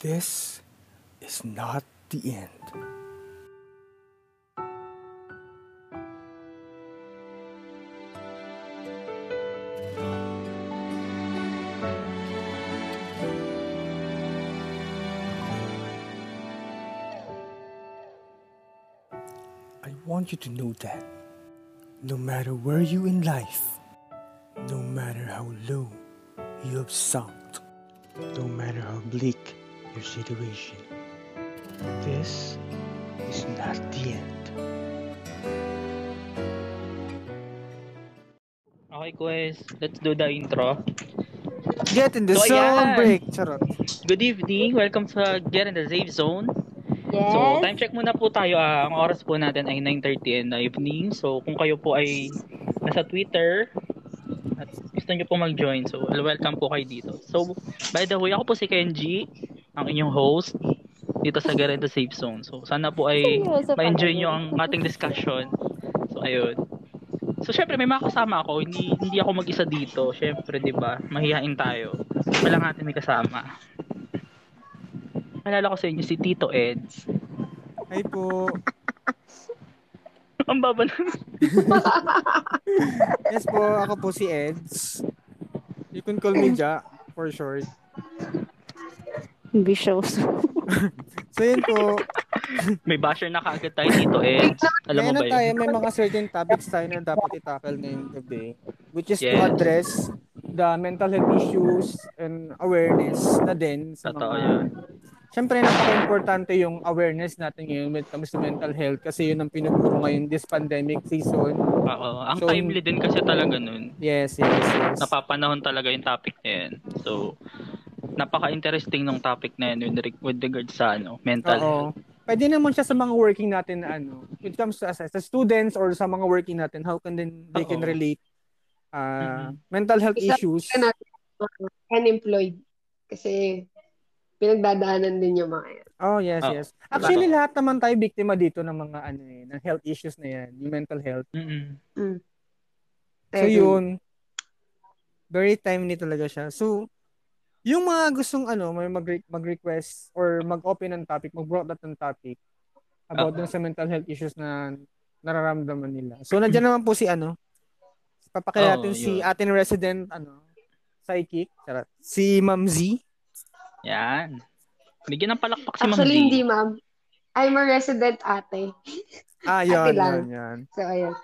This is not the end. I want you to know that no matter where you in life, no matter how low you have sunk, no matter how bleak your situation, this is not the end. Okay, guys. Let's do the intro. Get in the So, zone ayan. break. Charot. Good evening. Welcome sa Get in the Safe Zone. Yes. So, time check muna po tayo. Ah, ang oras po natin ay 9.30 in the evening. So, kung kayo po ay nasa Twitter at gusto nyo po mag-join, so welcome po kayo dito. So, by the way, ako po si Kenji, ang inyong host dito sa the Safe Zone. So, sana po ay ma-enjoy nyo ang ating discussion. So, ayun. So, syempre, may mga kasama ako. Hindi, hindi ako mag-isa dito. Syempre, di ba? Mahihain tayo. Wala natin may kasama. Alala ko sa inyo si Tito Eds. Hi po. Ang baba na. Yes po, ako po si Eds. You can call me Ja for short. Vicious. So yun po, May basher na kaagad tayo Tito Eds. Alam mo ba tayo, yun? may mga certain topics tayo na dapat i-tackle ngayong gabi. Which is to Yes. address the mental health issues and awareness na din sa Totoo mga... yan. Siyempre, napaka-importante yung awareness natin ngayon when it comes to mental health kasi yun ang pinupuro ngayon this pandemic season. Oo. Ang So, timely din kasi talaga nun. Yes, yes, yes. Napapanahon talaga yung topic na yan. So, napaka-interesting ng topic na yan with, with regards sa ano, mental Oo. health. Pwede naman siya sa mga working natin na ano, when it comes to as, as students or sa mga working natin, how can then they can Oo. relate uh, Mhm. mental health Isa- issues. Natin uh, unemployed. Kasi pinagdadaanan din yung mga yan. Oh, yes, Oo. yes. Actually, lahat naman tayo biktima dito ng mga ano eh, ng health issues na yan, yung mental health. Mm-mm. So yun, very timely talaga siya. So, yung mga gustong ano, may mag- mag-request or mag-open ng topic, mag-brought out ng topic about Oo. dun sa mental health issues na nararamdaman nila. So, nandiyan naman po si ano, papakaya natin Oo, si yun. ating resident, ano, psychic, si Ma'am Z. Yan. Bigyan ng palakpak si Ma'am Actually, D. hindi, ma'am. I'm a resident ate. Ah, Ate yan, lang. yan, yan. So, ayun.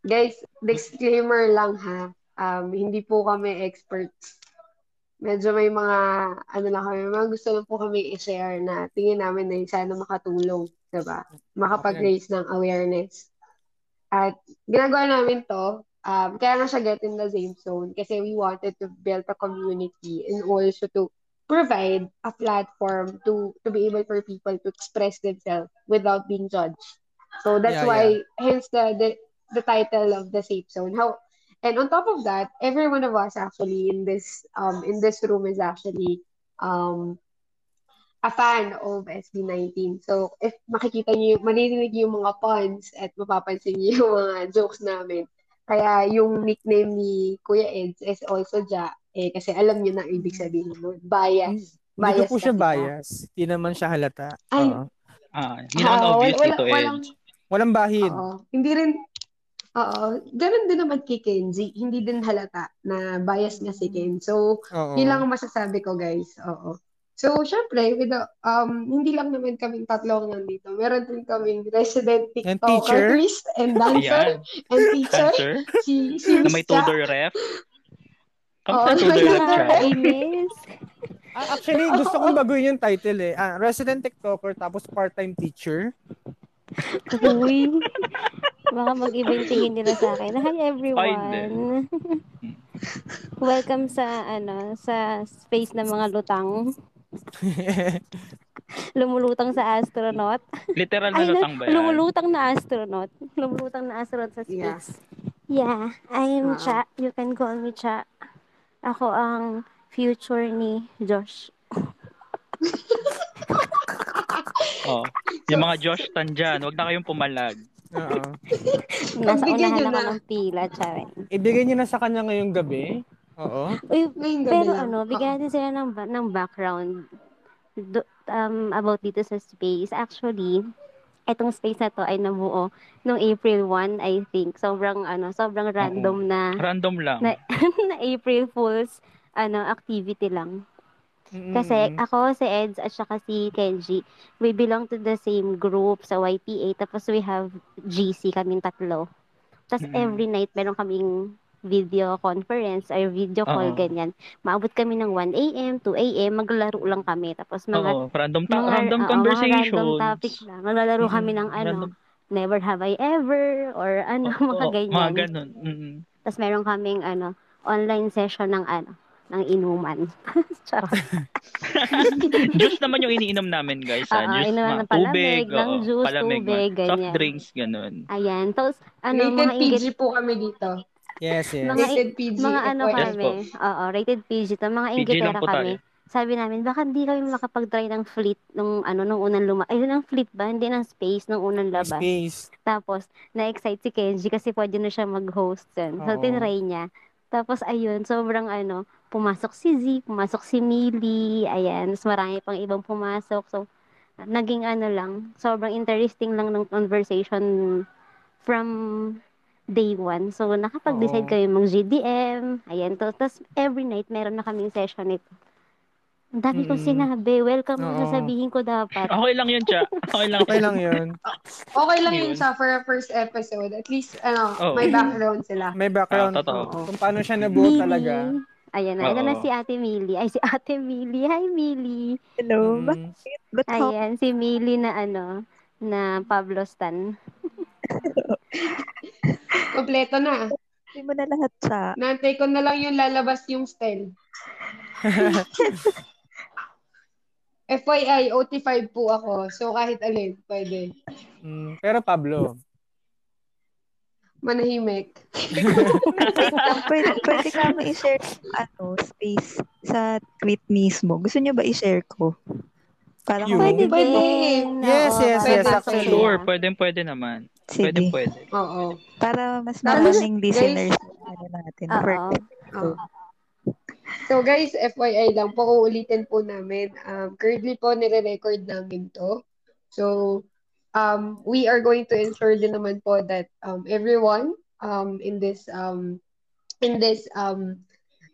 Guys, disclaimer lang ha. Um, hindi po kami experts. Medyo may mga, ano lang kami, mga gusto lang po kami i-share na tingin namin na sana makatulong, diba? Makapag-raise ng awareness. At ginagawa namin to, um, kaya nga siya get in the same zone kasi we wanted to build a community and also to provide a platform to to be able for people to express themselves without being judged. So that's Yeah, why hence the, the the title of the safe zone. How and on top of that, every one of us actually in this um in this room is actually um a fan of SB19. So if makikita niyo, maririnig niyo yung mga puns at mapapansin niyo yung mga jokes namin. Kaya yung nickname ni Kuya Eds is also Ja. Eh, kasi alam niyo na ang ibig sabihin nun. Bias. Hindi ko Bias po siya bias. Hindi naman siya halata. Ay. Oo. Ah, hindi naman Ah, obvious wala- Tito walang, Eds. Walang bahid. Oo. Hindi rin, oo. Ganun din naman kay Kenji. Hindi din halata na bias nga si Ken. So, Oo. yun lang ang masasabi ko, guys. Oo. So, syempre, with the, um, hindi lang naman kaming tatlo ang nandito. Meron din kaming resident And TikToker, teacher. priest, and dancer, and teacher. Si, si Na may Cha. Tudor ref. Oo, Kamusta na may Tudor ref. Nakakainis. Ah, actually, gusto kong baguhin yung title eh. Ah, resident TikToker tapos part-time teacher. Uy. Baka mag-iba yung tingin nila sa akin. Hi everyone. Welcome sa ano sa space ng mga lutang. Lumulutang sa astronaut. Literal na Ay, lutang ba yan? lumulutang na astronaut. Lumulutang na astronaut sa Yeah. space. Yeah, I am Ah. Cha. You can call me Cha. Ako ang future ni Josh. Oh. Yung mga Josh Tan dyan, huwag na kayong pumalag. Oo. Nasa Pagbigyan unahan niyo ako na. ng pila, Charing. Ibigay niyo na sa kanya ngayong gabi. Oo. Uy, Ngayong gabi pero lang. ano, bigyan natin sila ng, ba- ng background. do, um, about dito sa space. Actually, itong space na to ay nabuo noong April 1, I think. Sobrang ano, sobrang random na Random lang. na, na April Fools ano activity lang. Kasi ako, si Eds at saka si Kenji, we belong to the same group sa YPA. Tapos we have GC kaming tatlo. Tapos Mm-mm. every night meron kaming video conference or video call, Oo. ganyan. Maabot kami ng 1 a.m., 2 a.m., maglalaro lang kami. Tapos mga, Oo, random, ta- mga, random oo, conversations. mga random topic lang. Maglalaro kami ng ano, Random, never have I ever, or ano, Oo, mga ganyan. Mga ganun. Mm-mm. Tapos meron kaming ano, online session ng ano, ng inuman. Charot. juice naman yung iniinom namin, guys. Oo, ah. juice, inuman ng palamig, tubig, ng juice, palamig, tubig, mga soft ganyan. drinks, ganun. Ayan. Tapos, ano, Rated mga PG inggit, po kami dito. Yes, yes. Mga- Rated PG. mga ano. Yes kami, oo, rated PG to, mga po kami. Sabi namin, baka hindi kami makapag-try ng fleet nung ano nung unang luma. Ay, ng fleet ba? Hindi ng space nung unang labas. Space. Tapos, na-excite si Kenji kasi pwede na siya mag-host dun. So, tinry niya. Tapos, ayun, sobrang ano, pumasok si Z, pumasok si Millie, ayan, mas marami pang ibang pumasok. So, naging ano lang, sobrang interesting lang ng conversation from day one. So, nakapag-decide Oo. kami mag-GDM, ayan, to. Tapos, every night, meron na kaming session ito. Ang dami kong Mm. sinabi, welcome Oo. na sasabihin ko dapat. Okay lang yun, Cha. Okay lang. Okay lang yun. Okay lang Yun. sa for a first episode. At least, ano, Oo. may background sila. May background. Ah, totoo. Oo. Kung paano siya nabuo talaga. Ayan na, ito na si Ate Millie. Ay, si Ate Millie. Hi, Millie. Hello. Mm. Bakit? Ako? Ayan, si Millie na ano, na Pablo Stan. Kompleto na. Hindi mo na lahat sa... Nantay ko na lang yung lalabas yung style. FYI, OT5 po ako. So, kahit alin, pwede. Mm, pero Pablo, Manahimik. pwede, pwede ka mo i-share ano, space sa tweet mismo. Gusto niyo ba i-share ko? Para You? Pwede Pwede. din. Yes, yes, para yes, actually. Sure, pwede, pwede naman. Pwede, Sige. pwede. Oo. Para mas Tapos, maraming guys- listeners ano natin. Oo. Oo. So guys, FYI lang po, uulitin po namin. Um, currently po, nire-record namin to. So, um, we are going to ensure din naman po that um, everyone um, in this um, in this um,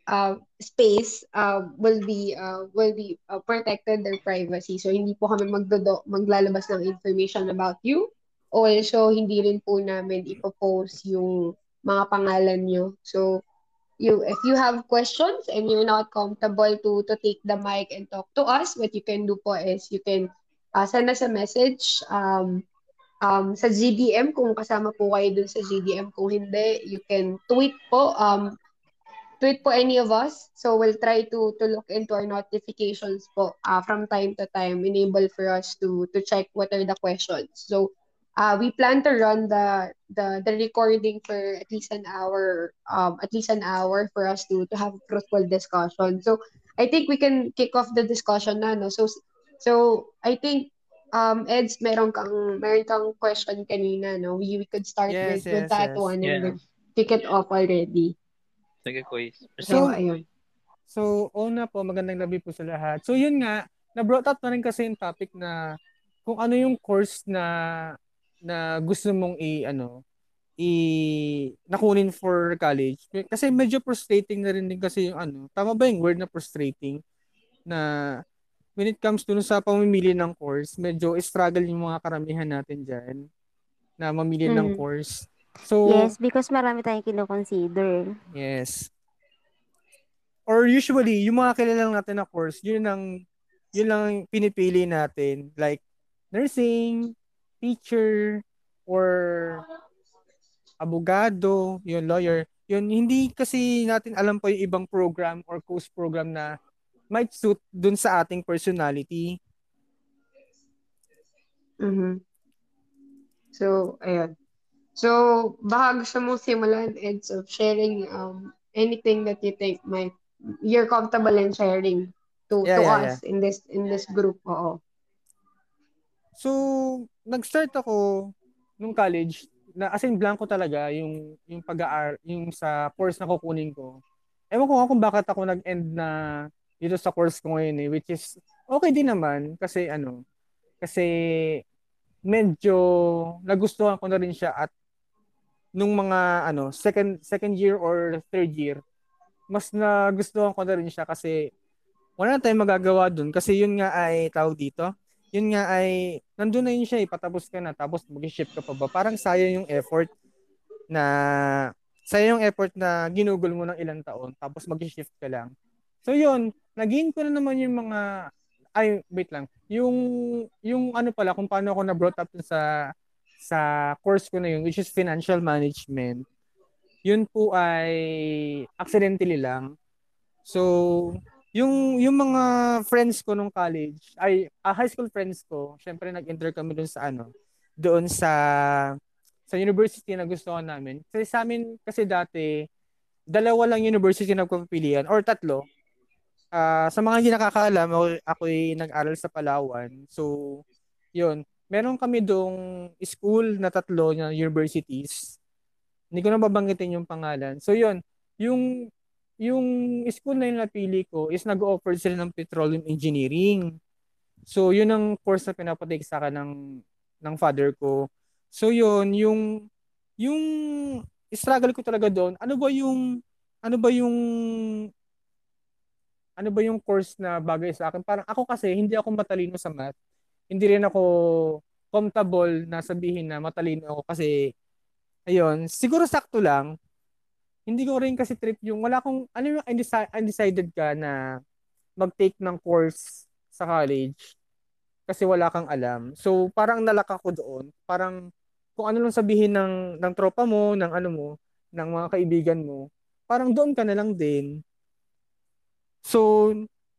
uh, space uh, will be uh, will be uh, protected their privacy. So hindi po kami magdodo maglalabas ng information about you. Also, hindi rin po namin ipopost yung mga pangalan nyo. So, you if you have questions and you're not comfortable to to take the mic and talk to us, what you can do po is you can uh, send us a message um, um, sa GDM kung kasama po kayo dun sa GDM. Kung hindi, you can tweet po um, tweet po any of us. So we'll try to to look into our notifications po uh, from time to time, enable for us to to check what are the questions. So uh, we plan to run the the the recording for at least an hour, um, at least an hour for us to to have fruitful discussion. So I think we can kick off the discussion na no. So so I think um Eds meron kang meron kang question kanina no. We, we could start Yes, with, with yes, that yes. one and Yeah. then kick it off already. Sige, quiz. So, So, ayun. So, una po, magandang gabi po sa lahat. So, yun nga, na-brought up na rin kasi yung topic na kung ano yung course na na gusto mong i ano i nakunin for college. Kasi medyo frustrating na rin din kasi yung ano. Tama ba yung word na frustrating? Na when it comes to sa pamimili ng course, medyo struggle yung mga karamihan natin diyan na mamili ng Mm. course. So, Yes, because marami tayong kinoconsider. Yes. Or usually, yung mga kilala natin na course, yun ang yun lang ang pinipili natin. Like, nursing, teacher, or abogado, yun, lawyer. Yun, hindi kasi natin alam pa yung ibang program or course program na might suit dun sa ating personality. Mhm. So, ayun. So, baka gusto mong simulan, Eds, of sharing um, anything that you think might you're comfortable in sharing to Yeah, to yeah, us in this in this group. Oo. So, nag-start ako nung college na as in blanco talaga yung yung pag yung sa course na kukunin ko. Ewan ko nga kung bakit ako nag-end na dito sa course ko ngayon eh, which is okay din naman kasi ano, kasi medyo nagustuhan ko na rin siya at nung mga ano, second second year or third year, mas nagustuhan ko na rin siya kasi wala na tayong magagawa dun kasi yun nga ay tawag dito. Yun nga ay nandun na yun siya, ipatapos ka na tapos mag-shift ka pa ba? Parang sayang yung effort na sayang yung effort na ginugol mo ng ilang taon tapos mag-shift ka lang. So yun, naging ko na naman yung mga ay wait lang. Yung yung ano pala kung paano ako na brought up sa sa course ko na yun which is financial management. Yun po ay accidentally lang. So yung yung mga friends ko nung college, ay uh, high school friends ko, syempre nag-enter kami doon sa ano, doon sa sa university na gusto namin. Kasi sa amin kasi dati dalawa lang university na pagpipilian or tatlo. Uh, sa mga hindi nakakaalam, ako, ako ay nag-aral sa Palawan. So, yun. Meron kami dong school na tatlo na universities. Hindi ko na babanggitin yung pangalan. So, yun. Yung yung school na yung napili ko is nag-offer sila ng petroleum engineering. So, yun ang course na pinapatake sa akin ng, ng father ko. So, yun, yung, yung struggle ko talaga doon, ano ba yung, ano ba yung, ano ba yung course na bagay sa akin? Parang ako kasi, hindi ako matalino sa math. Hindi rin ako comfortable na sabihin na matalino ako kasi, ayun, siguro sakto lang, hindi ko rin kasi trip yung wala akong ano yung undecided ka na mag-take ng course sa college kasi wala kang alam. So parang nalaka ko doon. Parang kung ano lang sabihin ng ng tropa mo, ng ano mo, ng mga kaibigan mo, parang doon ka na lang din. So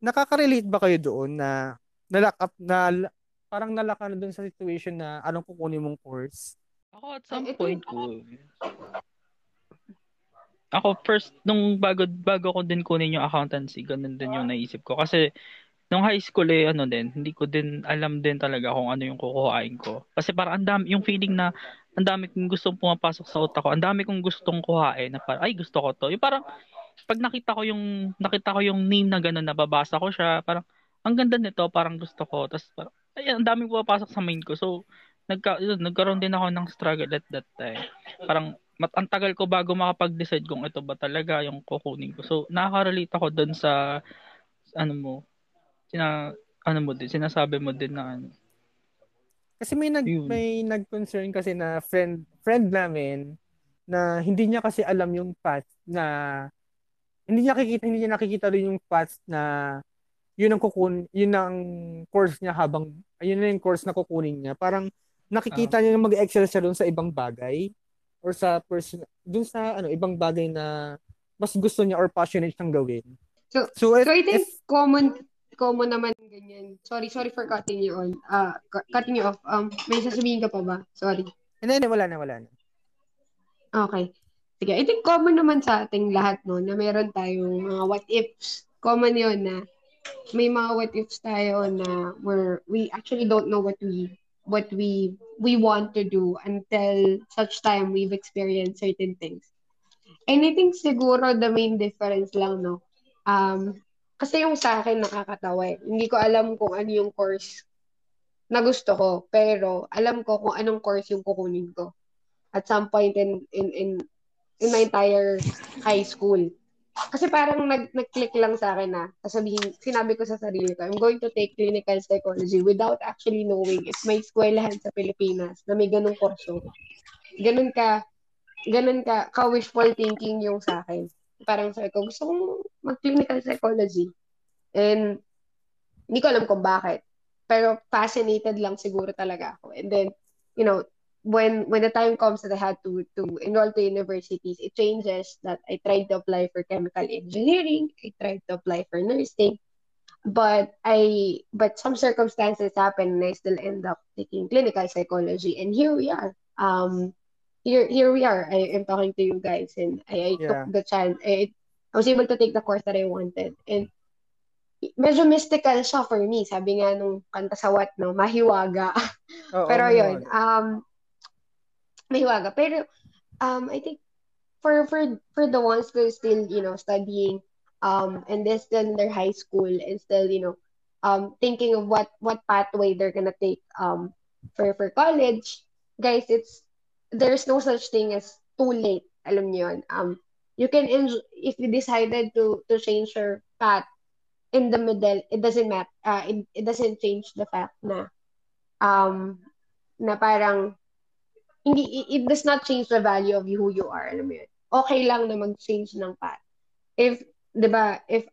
nakaka-relate ba kayo doon na nalock up na parang nalaka na doon sa situation na anong kukunin mong course? Ako at some point ko ako first nung bago bago ko din kunin yung accountancy, ganun din yung naisip ko kasi nung high school eh ano din, hindi ko din alam din talaga kung ano yung kukuhain ko. Kasi parang ang dami yung feeling na ang dami kong gustong pumapasok sa utak ko. Ang dami kong gustong kuhain na parang ay gusto ko to. Yung parang pag nakita ko yung nakita ko yung name na ganun nababasa ko siya, parang ang ganda nito, parang gusto ko. Tapos parang ay ang daming pumapasok sa mind ko. So nagka, yun, nagkaroon din ako ng struggle at that time. Parang mat ang tagal ko bago makapag-decide kung ito ba talaga yung kukunin ko. So, nakaka-relate ako doon sa ano mo, sina ano mo din, sinasabi mo din na ano. Kasi may nag yun. may nag-concern kasi na friend friend namin na hindi niya kasi alam yung path na hindi niya nakikita hindi niya nakikita rin yung path na yun ang kukun yun ang course niya habang ayun na yung course na kukunin niya. Parang nakikita uh, niya mag-excel siya doon sa ibang bagay or sa person dun sa ano ibang bagay na mas gusto niya or passionate siyang gawin. So, so, if, so I think if, common common naman ganyan. Sorry, sorry for cutting you on. Uh, cutting you off. Um, may sasabihin ka pa ba? Sorry. Hindi, hindi, wala na, wala na. Okay. Sige, I think common naman sa ating lahat, no, na meron tayong mga what ifs. Common yon na may mga what ifs tayo na where we actually don't know what we what we we want to do until such time we've experienced certain things. And I think siguro the main difference lang, no? Um, kasi yung sa akin nakakatawa eh. Hindi ko alam kung ano yung course na gusto ko, pero alam ko kung anong course yung kukunin ko at some point in in in in my entire high school. Kasi parang nag, nag-click lang sa akin na, sasabihin, sinabi ko sa sarili ko, I'm going to take clinical psychology without actually knowing if may eskwelahan sa Pilipinas na may ganung kurso. Ganun ka, ganun ka, ka-wishful thinking yung sa akin. Parang sabi ko, gusto kong mag-clinical psychology. And, hindi ko alam kung bakit. Pero fascinated lang siguro talaga ako. And then, you know, when when the time comes that I had to to enroll to universities, it changes that I tried to apply for chemical engineering, I tried to apply for nursing, but I but some circumstances happen and I still end up taking clinical psychology, and here we are. Um, here here we are. I am talking to you guys, and I, I yeah. took the chance. I, I was able to take the course that I wanted, and medyo mystical siya for me. Sabi nga nung kanta sa what, no? Mahiwaga. Oh, Pero oh, yun, um, mahiwaga. Pero, um, I think, for, for, for the ones who still, you know, studying, um, and they're still in their high school and still, you know, um, thinking of what what pathway they're gonna take um, for for college, guys, it's there's no such thing as too late. Alam niyo yun. Um, you can enjoy, if you decided to to change your path in the middle, it doesn't matter. Uh, it, it doesn't change the fact na um na parang hindi it, does not change the value of who you are. Alam mo yun. Okay lang na mag-change ng path. If, 'di ba, if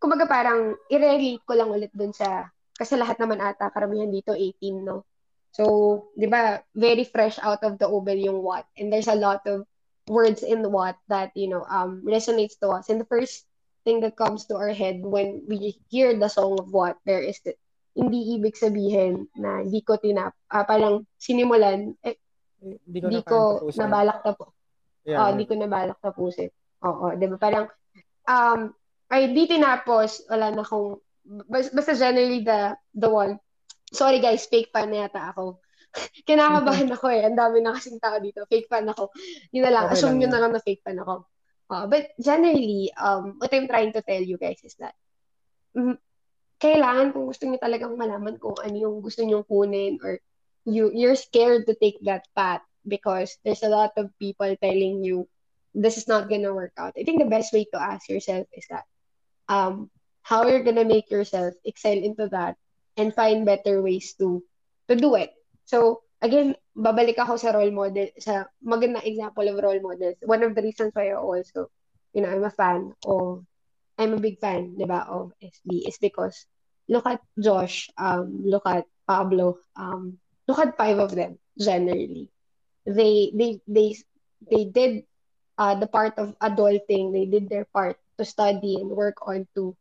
kumbaga parang i-relate ko lang ulit dun sa kasi lahat naman ata karamihan dito 18 no. So, 'di ba, very fresh out of the oven yung what and there's a lot of words in the what that you know um resonates to us. And the first thing that comes to our head when we hear the song of what there is that hindi ibig sabihin na hindi ko tinap uh, parang sinimulan eh, Hindi ko, hindi na ko nabalak na po Yeah. Oh, hindi ko nabalak tapusin. Oo, di ba? Parang, um, ay, di tinapos, wala na akong, bas- basta generally the, the one, sorry guys, fake fan na yata ako. Kinakabahan ako eh. Ang dami na kasing tao dito. Fake fan ako. Yun na lang. Okay Assume lang nyo na lang na fake fan ako. Uh, but generally, um, what I'm trying to tell you guys is that mm, kailangan kung gusto niyo talagang malaman kung ano yung gusto niyo kunin or you you're scared to take that path because there's a lot of people telling you this is not gonna work out. I think the best way to ask yourself is that um how you're gonna make yourself excel into that and find better ways to to do it. So again, babalik ako sa role model sa magandang example of role models. One of the reasons why I also, you know, I'm a fan of I'm a big fan, ba, of SB is because look at Josh, um, look at Pablo, um, look at five of them generally. They they they they did uh, the part of adulting. They did their part to study and work on to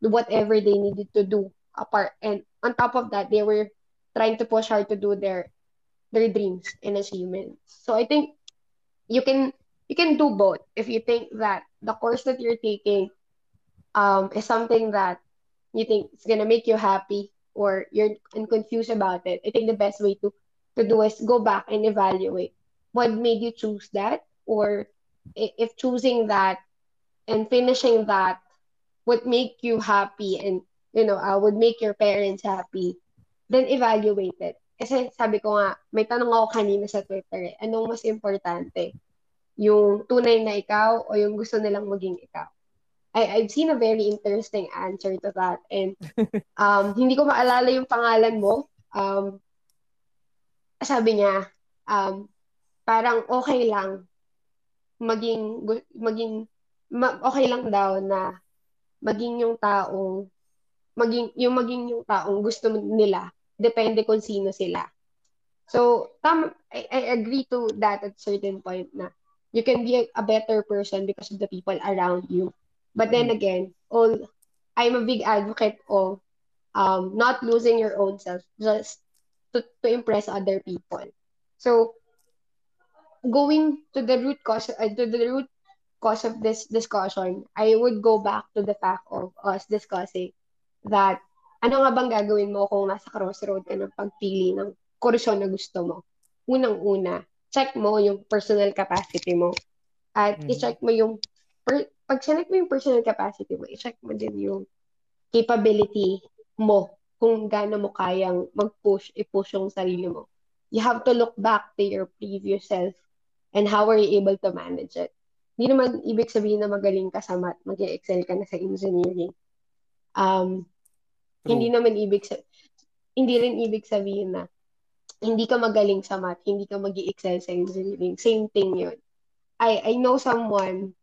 whatever they needed to do apart. And on top of that, they were trying to push hard to do their their dreams and achievements. So I think you can you can do both if you think that the course that you're taking um, is something that you think is gonna make you happy or you're confused about it. I think the best way to to do is go back and evaluate what made you choose that or if choosing that and finishing that would make you happy and you know uh, would make your parents happy then evaluate it kasi sabi ko nga may tanong ako kanina sa Twitter eh, anong mas importante yung tunay na ikaw o yung gusto nilang maging ikaw I, I've seen a very interesting answer to that and um, hindi ko maalala yung pangalan mo um, sabi niya, um, parang okay lang maging, maging, ma- okay lang daw na maging yung taong, maging, yung maging yung taong gusto nila, depende kung sino sila. So, tam, I, I agree to that at certain point na you can be a, a better person because of the people around you. But then again, all, I'm a big advocate of um, not losing your own self just to, to impress other people. So, going to the root cause, uh, to the root cause of this discussion, I would go back to the fact of us discussing that ano nga bang gagawin mo kung nasa crossroad ka ng pagpili ng kursyon na gusto mo. Unang-una, check mo yung personal capacity mo. At Mhm. i-check mo yung, per, pag check mo yung personal capacity mo, i-check mo din yung capability mo kung gaano mo kayang mag-push, i-push yung sarili mo. You have to look back to your previous self and how were you able to manage it. Hindi naman ibig sabihin na magaling ka sa math, mag excel ka na sa engineering. Um, True. hindi naman ibig sa hindi rin ibig sabihin na hindi ka magaling sa math, hindi ka mag excel sa engineering. Same thing yun. I I know someone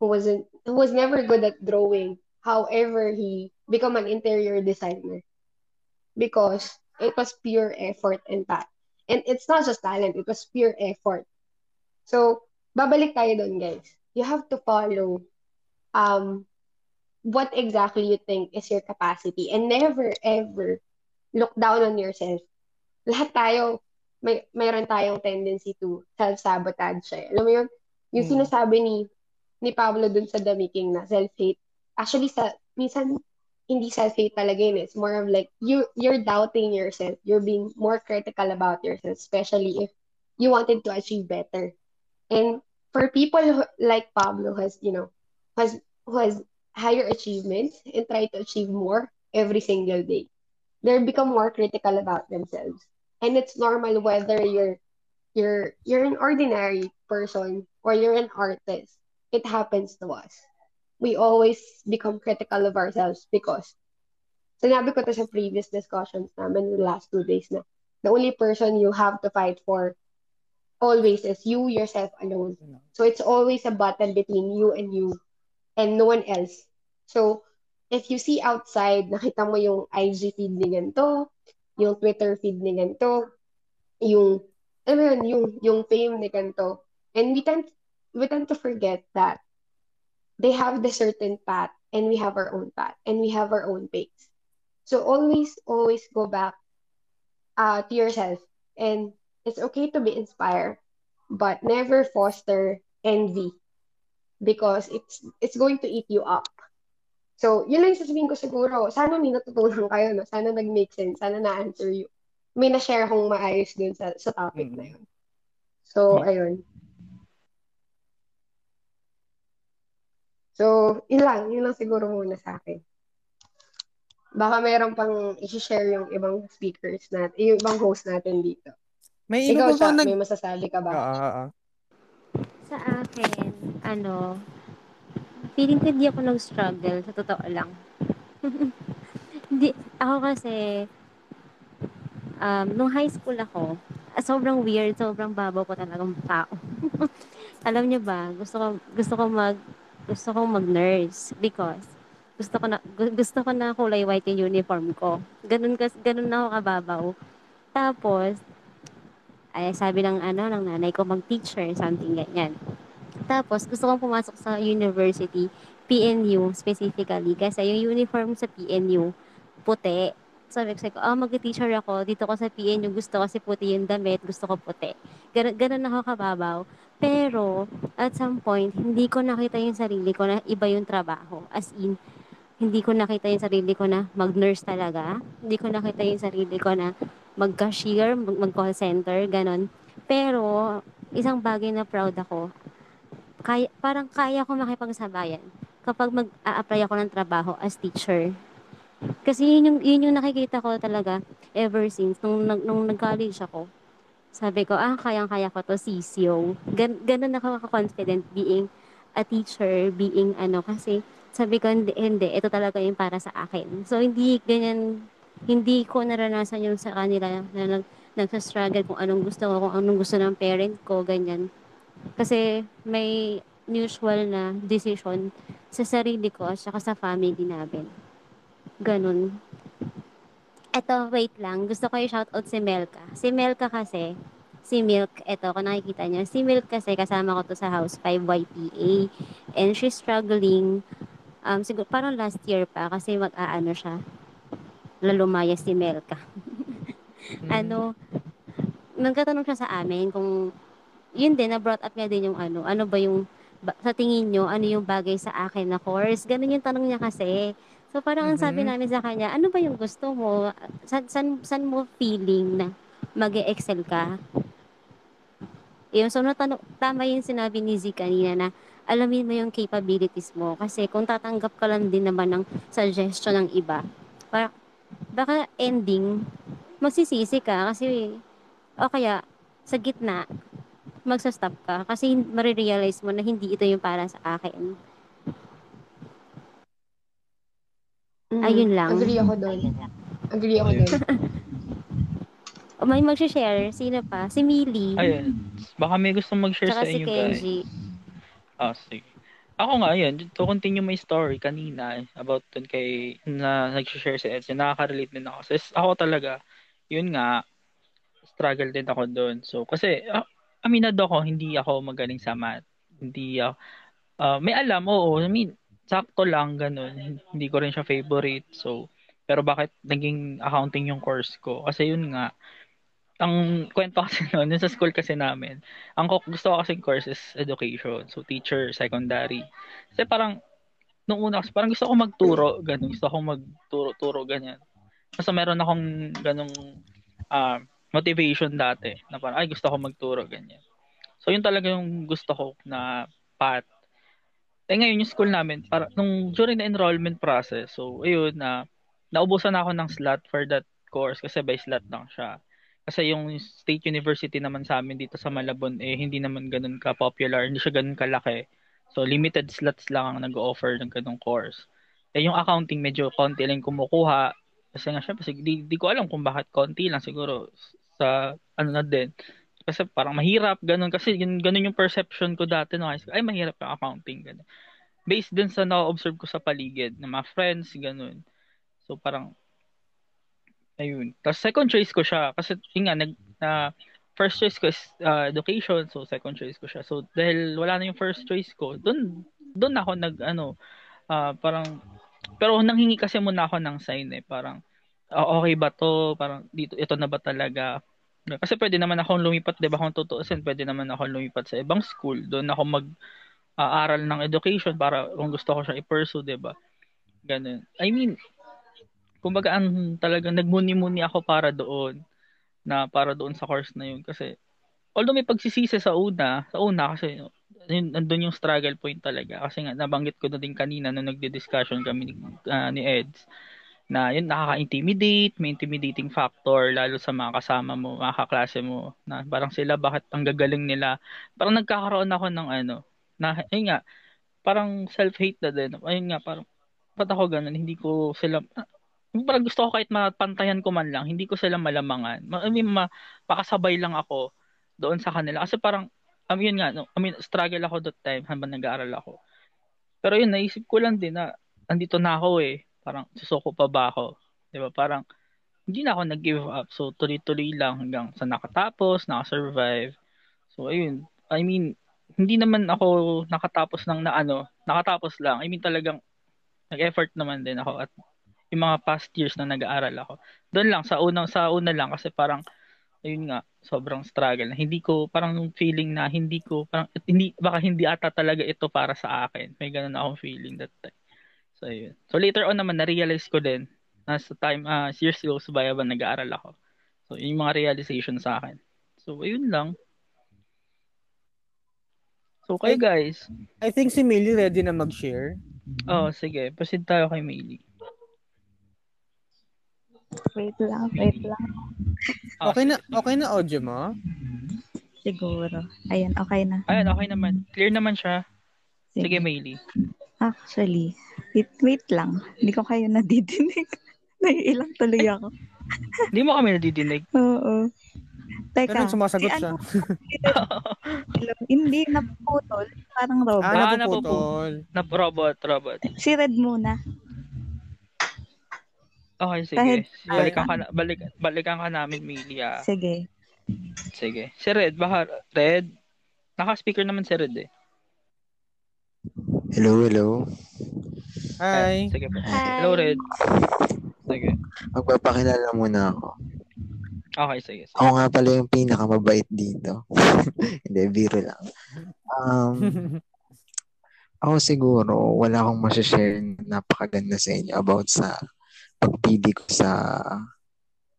who wasn't who was never good at drawing. However, he became an interior designer because it was pure effort and that. And it's not just talent, it was pure effort. So, babalik tayo doon, guys. You have to follow um what exactly you think is your capacity and never ever look down on yourself. Lahat tayo may mayroon tayong tendency to self-sabotage. Eh. Alam mo yun? Yung Mm. sinasabi ni ni Pablo dun sa The Making na self-hate. Actually, sa, minsan, hindi self-hate talaga yun. Eh. It's more of like, you, you're doubting yourself. You're being more critical about yourself, especially if you wanted to achieve better. And for people who, like Pablo has, you know, has, who has higher achievements and try to achieve more every single day. They become more critical about themselves. And it's normal whether you're you're you're an ordinary person or you're an artist. It happens to us. We always become critical of ourselves because sinabi ko to sa previous discussions namin the last two days na the only person you have to fight for always is you yourself alone. So it's always a battle between you and you and no one else. So if you see outside, nakita mo yung IG feed ni ganito, yung Twitter feed ni ganito, yung, ano yun, yung, yung fame ni ganito. And we tend, we tend to forget that they have the certain path and we have our own path and we have our own pace. So always, always go back uh, to yourself and it's okay to be inspired, but never foster envy because it's it's going to eat you up. So, yun lang yung sasabihin ko siguro. Sana may natutunan kayo, no? Sana nag-make sense. Sana na-answer you. May na-share akong maayos dun sa, sa topic mm-hmm. na yun. So, mm-hmm. ayun. So, yun lang. Yun lang siguro muna sa akin. Baka mayroon pang i-share yung ibang speakers natin, yung ibang host natin dito. May Ikaw, siya, nag... may masasabi ka ba? Oo, uh, uh, uh. Sa akin, ano, feeling ko hindi ako nag-struggle, sa totoo lang. hindi, ako kasi, um, nung high school ako, ah, sobrang weird, sobrang babaw ko talagang tao. Alam niyo ba, gusto ko, gusto ko mag, gusto ko mag-nurse because gusto ko na gusto ko na kulay white yung uniform ko. Ganun kas ganun na ako kababaw. Tapos ay sabi ng ano ng nanay ko mag-teacher, something ganyan. Tapos gusto kong pumasok sa university, PNU specifically, kasi yung uniform sa PNU puti. Sabi ko, oh, mag-teacher ako, dito ko sa PNU, gusto kasi puti yung damit, gusto ko puti. Ganun, ganun ako kababaw. Pero, at some point, hindi ko nakita yung sarili ko na iba yung trabaho. As in, hindi ko nakita yung sarili ko na mag-nurse talaga. Hindi ko nakita yung sarili ko na mag-cashier, mag-call center, ganon. Pero, isang bagay na proud ako, kaya, parang kaya ko makipagsabayan kapag mag-a-apply ako ng trabaho as teacher. Kasi yun yung, yun yung nakikita ko talaga ever since nung, nung, nung nag-college ako. Sabi ko, ah, kayang-kaya ko to, CCO. Gan, ganun ako confident being a teacher, being ano, kasi sabi ko, hindi, hindi, ito talaga yung para sa akin. So, hindi ganyan hindi ko naranasan yung sa kanila na nag, nagsa-struggle kung anong gusto ko, kung anong gusto ng parent ko, ganyan. Kasi may usual na decision sa sarili ko at saka sa family namin. Ganun. Eto, wait lang. Gusto ko i-shoutout si Melka. Si Melka kasi, si Milk, eto, kung nakikita niyo, si Milk kasi kasama ko to sa House 5 YPA. And she's struggling, um, siguro, parang last year pa, kasi mag-aano siya, lalumaya si Melka. mm. ano, nagkatanong siya sa amin kung yun din, na brought up niya din yung ano, ano ba yung sa tingin nyo, ano yung bagay sa akin na course? Ganun yung tanong niya kasi. So parang mm-hmm. ang sabi namin sa kanya, ano ba yung gusto mo? San, san, san mo feeling na mag excel ka? Yung, so natanong, tama yung sinabi ni Z kanina na alamin mo yung capabilities mo. Kasi kung tatanggap ka lang din naman ng suggestion ng iba, parang baka ending, magsisisi ka kasi, o kaya, sa gitna, magsa-stop ka kasi marirealize mo na hindi ito yung para sa akin. Mm, Ayun lang. Agree ako doon. Agree ako doon. may mag-share. Sino pa? Si Millie. Ayun. Baka may gustong mag-share Tsaka sa inyo si Kenji. guys. Ah, sige. Ako nga, yun, to continue my story kanina about dun kay, na nag-share si Edson, nakaka-relate din ako. So, ako talaga, yun nga, struggle din ako doon. So, kasi, uh, aminado ako, hindi ako magaling sa math. Hindi ako, uh, may alam, oo, I mean, sakto lang, ganun. Hindi ko rin siya favorite. So, pero bakit naging accounting yung course ko? Kasi yun nga, ang kwento kasi noon, sa school kasi namin, ang gusto ko kasi course is education. So, teacher, secondary. Kasi parang, nung una kasi, parang gusto ko magturo, ganun. Gusto ko magturo-turo, ganyan. Kasi meron akong ganung uh, motivation dati, na parang, ay, gusto ko magturo, ganyan. So, yun talaga yung gusto ko na path. Eh, ngayon yung school namin, para, nung during the enrollment process, so, ayun, na, naubusan na ako ng slot for that course kasi by slot lang siya. Kasi yung state university naman sa amin dito sa Malabon eh hindi naman ganun ka popular, hindi siya ganun kalaki. So limited slots lang ang nag-offer ng ganung course. Eh yung accounting medyo konti lang kumukuha kasi nga syempre di, di ko alam kung bakit konti lang siguro sa ano na din. Kasi parang mahirap ganun kasi yun ganun yung perception ko dati no. Ay mahirap yung accounting ganun. Based din sa na-observe ko sa paligid ng mga friends ganun. So parang Ayun. Tapos second choice ko siya kasi yun nga nag uh, first choice ko is uh, education so second choice ko siya. So dahil wala na yung first choice ko, doon doon ako nag ano uh, parang pero nanghingi kasi muna ako ng sign eh parang okay ba to parang dito ito na ba talaga kasi pwede naman akong lumipat 'di ba? Kung tutuusin pwede naman ako lumipat sa ibang school. Doon ako mag uh, aral ng education para kung gusto ko siya i-pursue 'di ba? Ganun. I mean kumbaga ang talagang nagmuni-muni ako para doon na para doon sa course na yun. Kasi although may pagsisisi sa una sa una kasi yun, nandun yung struggle point talaga. Kasi nga nabanggit ko na din kanina nung nagdi-discussion kami ni, uh, ni Eds na yun nakaka-intimidate, may intimidating factor lalo sa mga kasama mo, mga kaklase mo na parang sila bakit ang gagaling nila. Parang nagkakaroon ako ng ano, na ayun nga, parang self-hate na din. Ayun nga, parang ba't ako ganun, hindi ko sila, parang gusto ko kahit mapantayan ko man lang, hindi ko sila malamangan. I mean, mapakasabay lang ako doon sa kanila. Kasi parang, I mean nga, no, I mean, struggle ako that time habang nag-aaral ako. Pero yun, naisip ko lang din na, andito na ako eh. Parang, susuko pa ba ako? Di ba? Parang, hindi na ako nag-give up. So, tuloy-tuloy lang hanggang sa nakatapos, nakasurvive. So, ayun. I mean, hindi naman ako nakatapos ng na ano, nakatapos lang. I mean, talagang nag-effort naman din ako at yung mga past years na nag-aaral ako. Doon lang sa unang sa una lang kasi parang ayun nga sobrang struggle hindi ko parang yung feeling na hindi ko parang hindi baka hindi ata talaga ito para sa akin. May ganun akong feeling that time. So ayun. So later on naman na-realize ko din na sa time uh, years goes by habang nag-aaral ako. So yun yung mga realization sa akin. So ayun lang. So kayo guys. I think si Millie ready na mag-share. Oh, sige. Proceed tayo kay Millie. Wait lang, wait lang. Ah, okay na, okay na audio mo? Siguro. Ayan, okay na. Ayan, okay naman. Clear naman siya. Sige, Sige Maylee. Actually, wait, wait lang. Hindi ko kayo nadidinig. Naiilang tuloy ako. Hindi mo kami nadidinig? Oo. Teka. Pero sumasagot si, siya. Ano, hindi, naputol. Parang robot. Ah, napuputol. Nap robot, robot. Si Red muna. Okay, sige. Kahit, balikan ka na, balik balikan ka namin, Milia. Sige. Sige. Si Red, baka Red. Naka-speaker naman si Red eh. Hello, hello. Hi. Sige po. Hi. Hello, Red. Sige. Magpapakilala muna ako. Okay, sige. sige. Ako nga pala yung pinakamabait dito. Hindi, biro lang. Um, ako siguro, wala akong masashare na napakaganda sa inyo about sa pagpili ko sa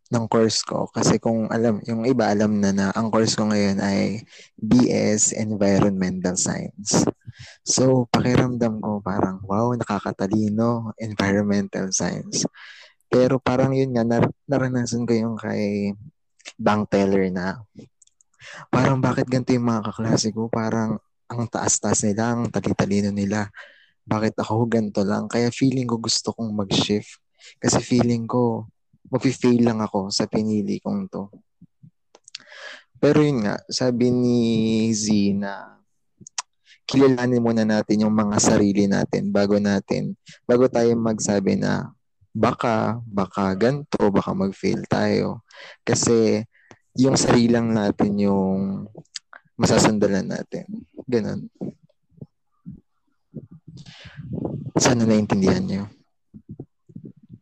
ng course ko kasi kung alam yung iba alam na na ang course ko ngayon ay BS Environmental Science. So pakiramdam ko parang wow nakakatalino environmental science. Pero parang yun nga nar- naranasan ko yung kay bank teller na parang bakit ganito yung mga kaklase ko parang ang taas-taas nila, ang talitalino nila. Bakit ako ganito lang? Kaya feeling ko gusto kong mag-shift kasi feeling ko, mag-fail lang ako sa pinili kong to. Pero yun nga, sabi ni Z na kilalanin muna natin yung mga sarili natin bago natin, bago tayo magsabi na baka, baka ganto, baka mag-fail tayo. Kasi yung sarili lang natin yung masasandalan natin. Ganun. Sana naintindihan niyo.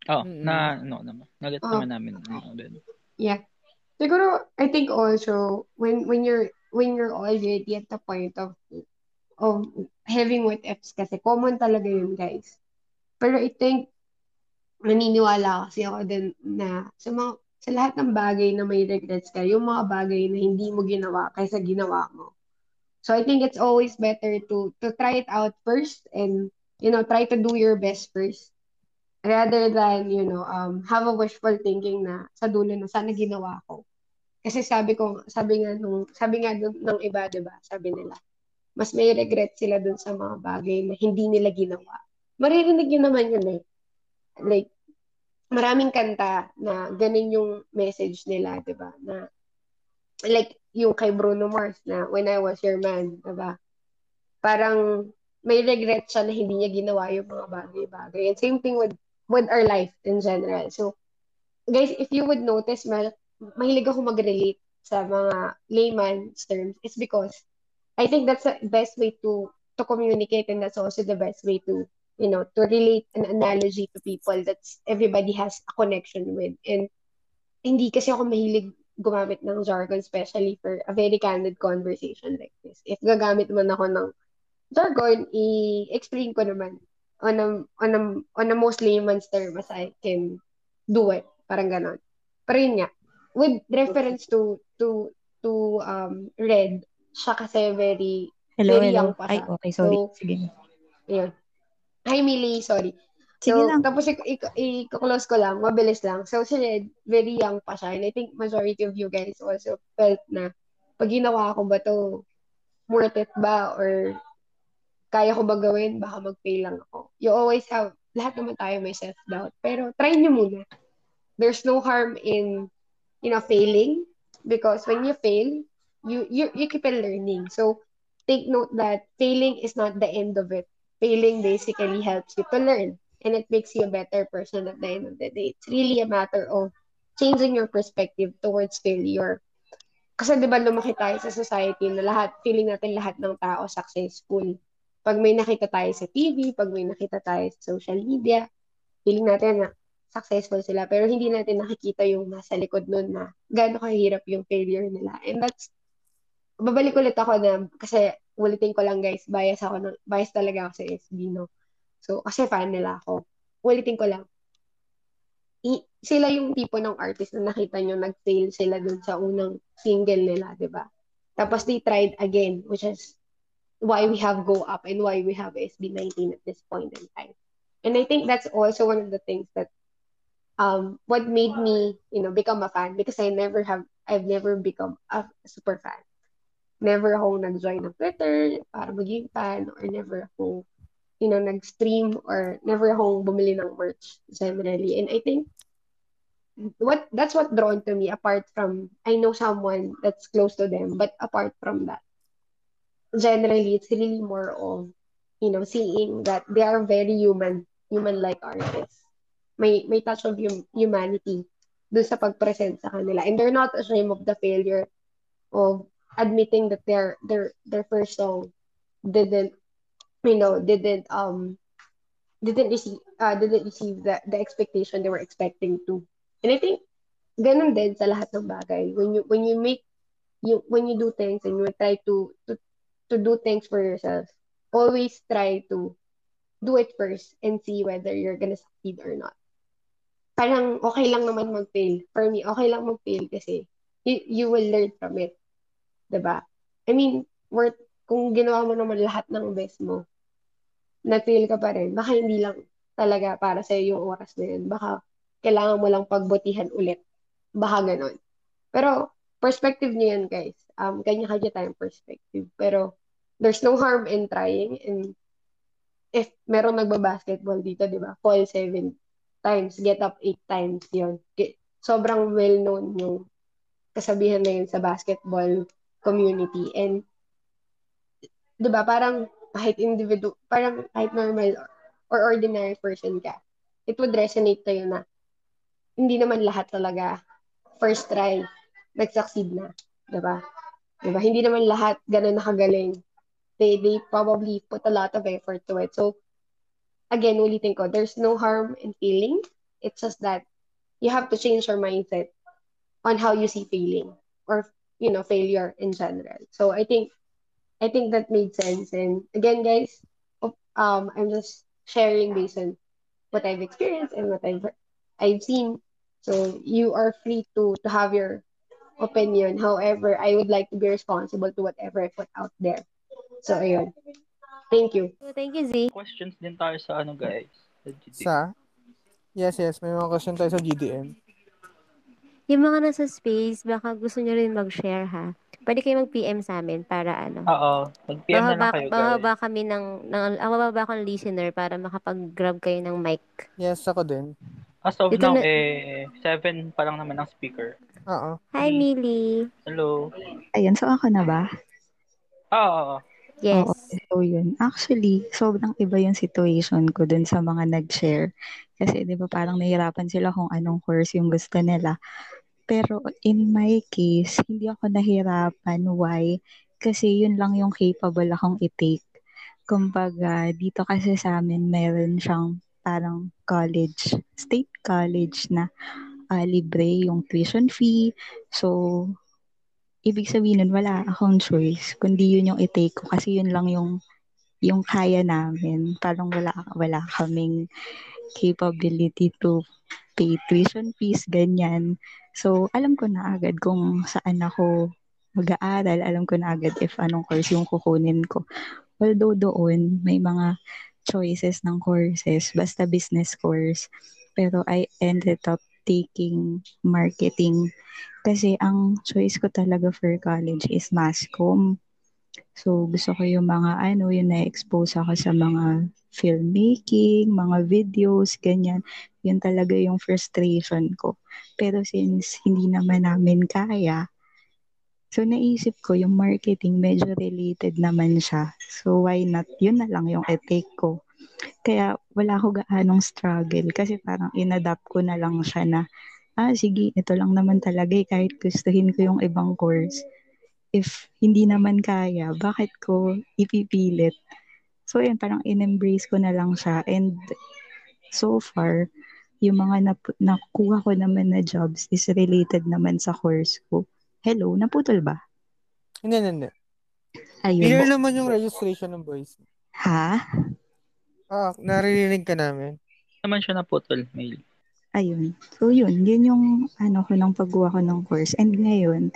Oh, na no naman. Nagets oh. naman namin din. Yeah. Siguro I think also when when you're when you're already at the point of of having what ifs kasi common talaga yun guys. Pero I think naniniwala kasi ako din na sa mga sa lahat ng bagay na may regrets ka, yung mga bagay na hindi mo ginawa kaysa ginawa mo. So I think it's always better to to try it out first and you know, try to do your best first rather than, you know, um, have a wishful thinking na sa dulo na sana ginawa ko. Kasi sabi ko, sabi nga nung, sabi nga dun, ng iba, 'di ba? Sabi nila, mas may regret sila dun sa mga bagay na hindi nila ginawa. Maririnig yun naman yun eh. Like, maraming kanta na ganun yung message nila, 'di ba? Na like yung kay Bruno Mars na When I Was Your Man, 'di ba? Parang may regret siya na hindi niya ginawa yung mga bagay-bagay. And same thing with with our life in general. So, guys, if you would notice, ma mahilig ako mag-relate sa mga layman's terms is because I think that's the best way to to communicate and that's also the best way to you know to relate an analogy to people that's everybody has a connection with and hindi kasi ako mahilig gumamit ng jargon especially for a very candid conversation like this. If gagamit man ako ng jargon, i-explain ko naman on a, on a, on a most layman's term as I can do it. Parang ganon. Pero yun nga, with reference to to to um Red, siya kasi very Hello, very hello. young pa Ay, siya. okay, sorry. So, Sige. Ayun. Hi, Millie. Sorry. Sige so, lang. tapos i-close ko lang, mabilis lang. So, si Red, very young pa siya. And I think majority of you guys also felt na pag ginawa ko ba to, worth it ba? Or kaya ko ba gawin? Baka mag-fail lang ako. You always have, lahat naman tayo may self-doubt. Pero try nyo muna. There's no harm in, you know, failing. Because when you fail, you, you, you keep on learning. So, take note that failing is not the end of it. Failing basically helps you to learn and it makes you a better person at the end of the day. It's really a matter of changing your perspective towards failure. Kasi di ba lumaki tayo sa society na lahat, feeling natin lahat ng tao successful. Pag may nakita tayo sa TV, pag may nakita tayo sa social media, feeling natin na successful sila. Pero hindi natin nakikita yung nasa likod nun na gaano kahirap yung failure nila. And that's babalik ulit ako na, kasi ulitin ko lang guys, bias ako, ng, bias talaga ako sa SB, no? So, kasi fan nila ako. Ulitin ko lang. I, sila yung tipo ng artist na nakita nyo nag-fail sila dun sa unang single nila, di ba? Tapos they tried again, which is why we have Go Up and why we have SB19 at this point in time. And I think that's also one of the things that um what made me, you know, become a fan because I never have I've never become a super fan. Never ako nag-join ng Twitter para maging fan or never ako you know, nag-stream or never akong bumili ng merch generally. And I think what that's what drawn to me apart from I know someone that's close to them, but apart from that, generally it's really more of you know seeing that they are very human, human-like artists. May may touch of hum- humanity doon sa pag-present sa kanila. And they're not ashamed of the failure of admitting that their their their first song didn't you know didn't um didn't receive uh, didn't receive the, the expectation they were expecting to. And I think ganun din sa lahat ng bagay. When you when you make you when you do things and you try to to to do things for yourself always try to do it first and see whether you're gonna succeed or not. Parang okay lang naman mag-fail. For me okay lang mag-fail kasi you, you will learn from it 'di ba I mean worth kung ginawa mo naman lahat ng best mo na-feel ka pa rin, baka hindi lang talaga para sa yung oras na yun. Baka kailangan mo lang pagbutihan ulit. Baka ganon. Pero, perspective niyo yan, guys. Um, kanya-kanya tayong perspective. Pero, there's no harm in trying. And if meron nagba-basketball dito, di ba? Fall seven times, get up eight times, yun. Sobrang well-known yung kasabihan na yun sa basketball community. And, di ba, parang kahit individual, parang kahit normal or ordinary person ka, it would resonate tayo na hindi naman lahat talaga first try nag-succeed na. Diba? Diba? Hindi naman lahat ganun nakagaling. They, they probably put a lot of effort to it. So, again, ulitin ko, there's no harm in failing. It's just that you have to change your mindset on how you see failing or, you know, failure in general. So, I think I think that made sense. And again, guys, um, I'm just sharing based on what I've experienced and what I've I've seen. So you are free to to have your opinion. However, I would like to be responsible to whatever I put out there. So ayun. Thank you. Thank you, Z. Questions din tayo sa ano guys. Sa GD. Sa? Yes, yes. May mga question tayo sa GDM. Yung mga nasa space, baka gusto nyo rin mag-share ha. Pwede kayo mag-PM sa amin para ano. Oo. Mag-PM na lang Bababa, kayo, guys. bababa kami ng, ng ah, bababa ako ng listener para makapag-grab kayo ng mic. Yes, ako din. As of Dito now, na- eh, seven pa lang naman ang speaker. Oo. Hi, Millie. Hello. Ayun, so ako na ba? Ah, oo. Yes. Oo, so yun. Actually, sobrang iba yung situation ko dun sa mga nag-share. Kasi di ba parang nahirapan sila kung anong course yung gusto nila. Pero in my case, hindi ako nahirapan. Why? Kasi yun lang yung capable akong i-take. Kumbaga, dito kasi sa amin, meron siyang parang college, state college na ah, libre yung tuition fee. So, ibig sabihin nun, wala akong choice, kundi yun yung i-take ko kasi yun lang yung yung kaya namin. Parang wala, wala kaming capability to pay tuition fees, ganyan. So, alam ko na agad kung saan ako mag-aaral. Alam ko na agad if anong course yung kukunin ko. Although doon, may mga choices ng courses, basta business course. Pero I ended up taking marketing kasi ang choice ko talaga for college is mass comm. So, gusto ko yung mga ano, yung na-expose ako sa mga filmmaking, mga videos, ganyan. Yun talaga yung frustration ko. Pero since hindi naman namin kaya, so naisip ko yung marketing medyo related naman siya. So why not? Yun na lang yung e-take ko. Kaya wala ko gaanong struggle kasi parang inadapt ko na lang siya na ah sige, ito lang naman talaga eh, kahit gustuhin ko yung ibang course. If hindi naman kaya, bakit ko ipipilit? So yun, parang in-embrace ko na lang siya and so far, yung mga nap- nakuha ko naman na jobs is related naman sa course ko. Hello, naputol ba? Hindi, hindi, hindi. Ayun. Clear naman yung registration ng boys. Ha? Ah, naririnig ka namin. Naman siya naputol, mail. Ayun. So yun, yun yung ano ko nung paggawa ko ng course. And ngayon,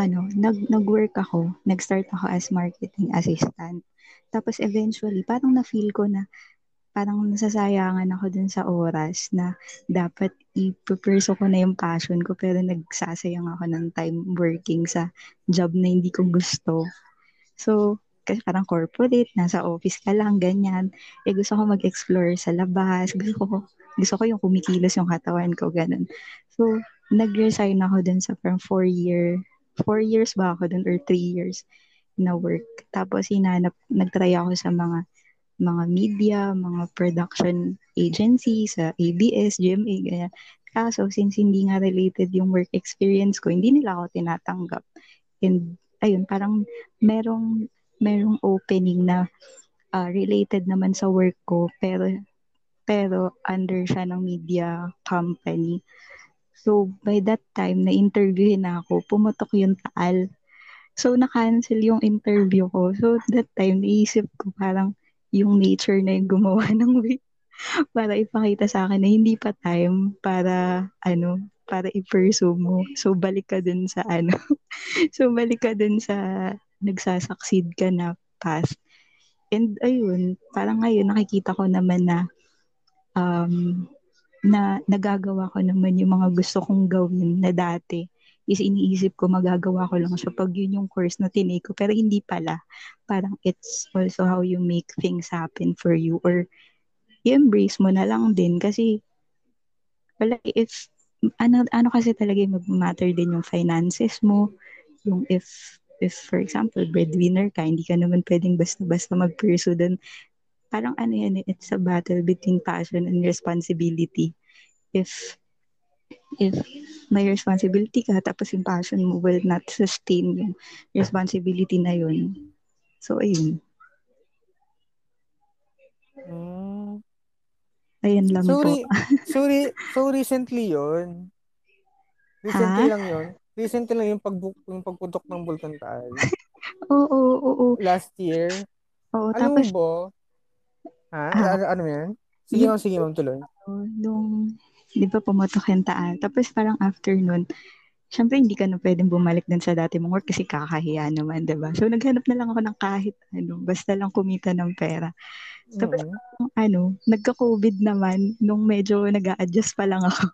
ano, nag nag-work ako, nag-start ako as marketing assistant. Tapos eventually, parang na-feel ko na parang nasasayangan ako dun sa oras na dapat i-pursue ko na yung passion ko pero nagsasayang ako ng time working sa job na hindi ko gusto. So, kasi parang corporate, nasa office ka lang, ganyan. Eh gusto ko mag-explore sa labas, gusto ko gusto ko yung kumikilos yung katawan ko, ganun. So, nag-resign ako dun sa parang four year, four years ba ako dun or three years na work. Tapos, hinanap, nag-try ako sa mga mga media, mga production agency sa ABS, GMA, ganyan. Kaso, since hindi nga related yung work experience ko, hindi nila ako tinatanggap. And, ayun, parang merong, merong opening na uh, related naman sa work ko, pero pero under siya ng media company. So, by that time, na-interviewin na ako, pumutok yung taal. So, na-cancel yung interview ko. So, that time, naisip ko parang yung nature na yung gumawa ng way para ipakita sa akin na hindi pa time para, ano, para i-pursue mo. So, balik ka dun sa, ano, so, balik ka dun sa nagsasucceed ka na path. And, ayun, parang ngayon, nakikita ko naman na um, na nagagawa ko naman yung mga gusto kong gawin na dati is iniisip ko magagawa ko lang siya pag yun yung course na tinake ko. Pero hindi pala. Parang it's also how you make things happen for you or i-embrace mo na lang din. Kasi wala if ano ano kasi talaga mag-matter din yung finances mo. Yung if if for example breadwinner ka hindi ka naman pwedeng basta-basta mag-pursue dun. Parang ano yan, eh, it's a battle between passion and responsibility. If if may responsibility ka, tapos yung passion mo will not sustain yung responsibility na yun. So, ayun. Mm. Ayun lang So, po. so, re- so recently yon Recently Ha? lang yon Recently lang yung, pagbu- yung pagputok ng Bulkan Taal. Oo, oo, oo. Last year. Oo, Alam tapos, mo ba? Ha? Ha? Ano, ano yan? Sige ma'am, sige ma'am, tuloy. nung, di ba pumotok yung taal. Tapos parang after nun, syempre hindi ka na pwedeng bumalik dun sa dati mong work kasi kakahiya naman, di ba? So naghanap na lang ako ng kahit ano, basta lang kumita ng pera. Tapos, Mm. ano, nagka-COVID naman, nung medyo nag adjust pa lang ako.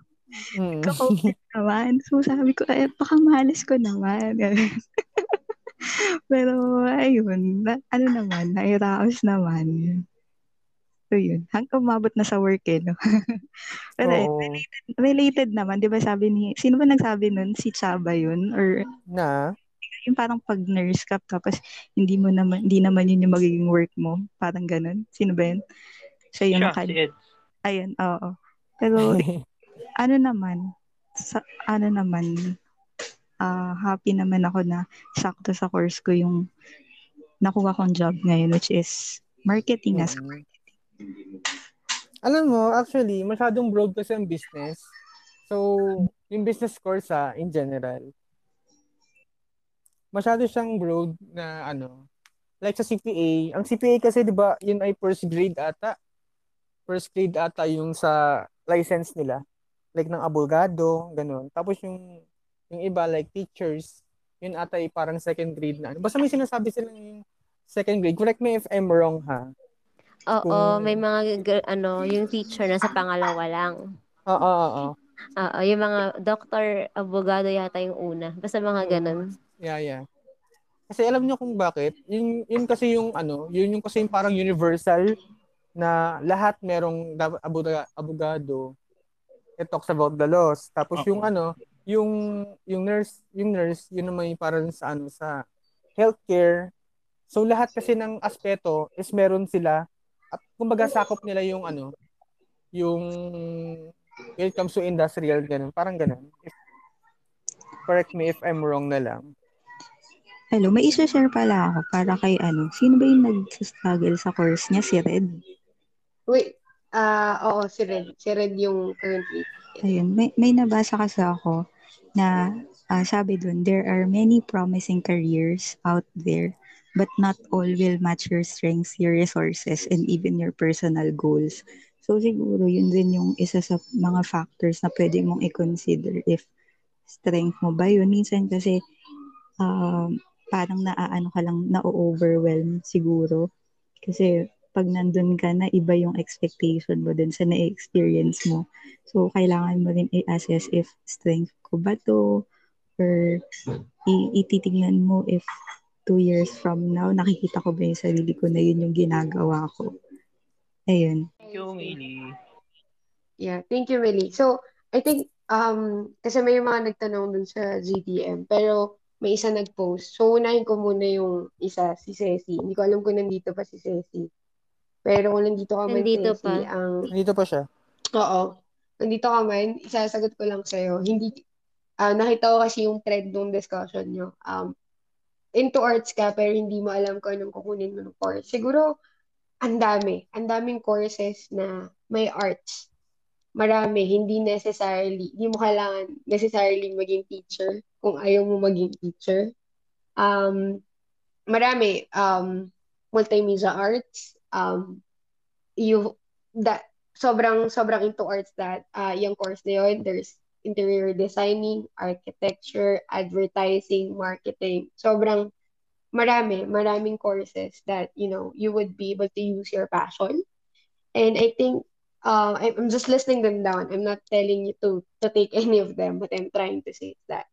Mm. Nagka-COVID naman. So, sabi ko, eh, baka mahalis ko naman. Pero, ayun, na, ano naman, nairaos naman. So, yun. Hanggang umabot na sa work eh, no? Pero, eh, Oo. related naman, di ba sabi ni, sino ba nagsabi nun? Si Chaba yun? Or Na? yung parang pag nurse ka, tapos hindi mo naman, hindi naman yun yung magiging work mo. Parang ganun. Sino ba yun? Siya yung Siya, naka- si Ed. Ayun, oo. Pero, ano naman, sa, ano naman, ah happy naman ako na sakto sa course ko yung nakuha kong job ngayon, which is marketing as Alam mo, actually, masyadong broad kasi ang business. So, yung business course ah, in general, masyado siyang broad na ano, like sa CPA, ang CPA kasi 'di ba, yun ay first grade ata. First grade ata yung sa license nila. Like ng abogado, ganun. Tapos yung yung iba like teachers, yun ata ay parang second grade na. ano. Basta may sinasabi silang yung second grade. Correct me if I'm wrong ha. Oo, may mga ano, yung teacher na sa pangalawa lang. Oo, oo, oo. Yung mga doctor, abogado yata yung una. Basta mga ganun. Yeah, yeah. Kasi alam niyo kung bakit? Yun, yun kasi yung ano, yun yung kasi yung parang universal na lahat merong abogado. It talks about the laws. Tapos yung ano, yung yung nurse, yung nurse, yun naman yung parang sa ano sa healthcare. So lahat kasi ng aspeto is meron sila at kumbaga sakop nila yung ano, yung when it comes to industrial ganun, parang ganun. If, correct me if I'm wrong na lang. Hello, may isa-share pala ako para kay ano, sino ba yung nag-struggle sa course niya? Si Red? Wait, ah oo, si Red. Si Red yung currently. Ayun, may, may nabasa kasi ako na ah, sabi dun, there are many promising careers out there, but not all will match your strengths, your resources, and even your personal goals. So siguro yun din yung isa sa mga factors na pwede mong i-consider if strength mo ba yun. Minsan kasi um, parang naaano ka lang, na-overwhelm siguro. Kasi pag nandun ka na, iba yung expectation mo dun sa na-experience mo. So, kailangan mo rin i-assess if strength ko ba to or ititignan mo if two years from now, nakikita ko ba yung sarili ko na yun yung ginagawa ko. Ayun. Thank you, Mili. Yeah, thank you, Millie. So, I think, um, kasi may mga nagtanong dun sa GTM, pero may isa nag-post. So, unahin ko muna yung isa, si Ceci. Hindi ko alam kung nandito pa si Ceci. Pero kung nandito ka man, Nandito Ceci, pa. ang, Nandito pa siya. oo, nandito ka man, isasagot ko lang sa'yo. Hindi, ah, nakita ko kasi yung thread ng discussion nyo. Um, into arts ka, pero hindi mo alam kung anong kukunin mo ng course. Siguro, ang dami. Ang daming courses na may arts. Marami. Hindi necessarily, hindi mo kailangan necessarily maging teacher kung ayaw mo maging teacher. Um, marami. Um, multimedia arts. Um, you, that, sobrang, sobrang into arts that, uh, yung course na yun, there's interior designing, architecture, advertising, marketing. Sobrang marami, maraming courses that, you know, you would be able to use your passion. And I think uh, I'm just listing them down. I'm not telling you to to take any of them, but I'm trying to say that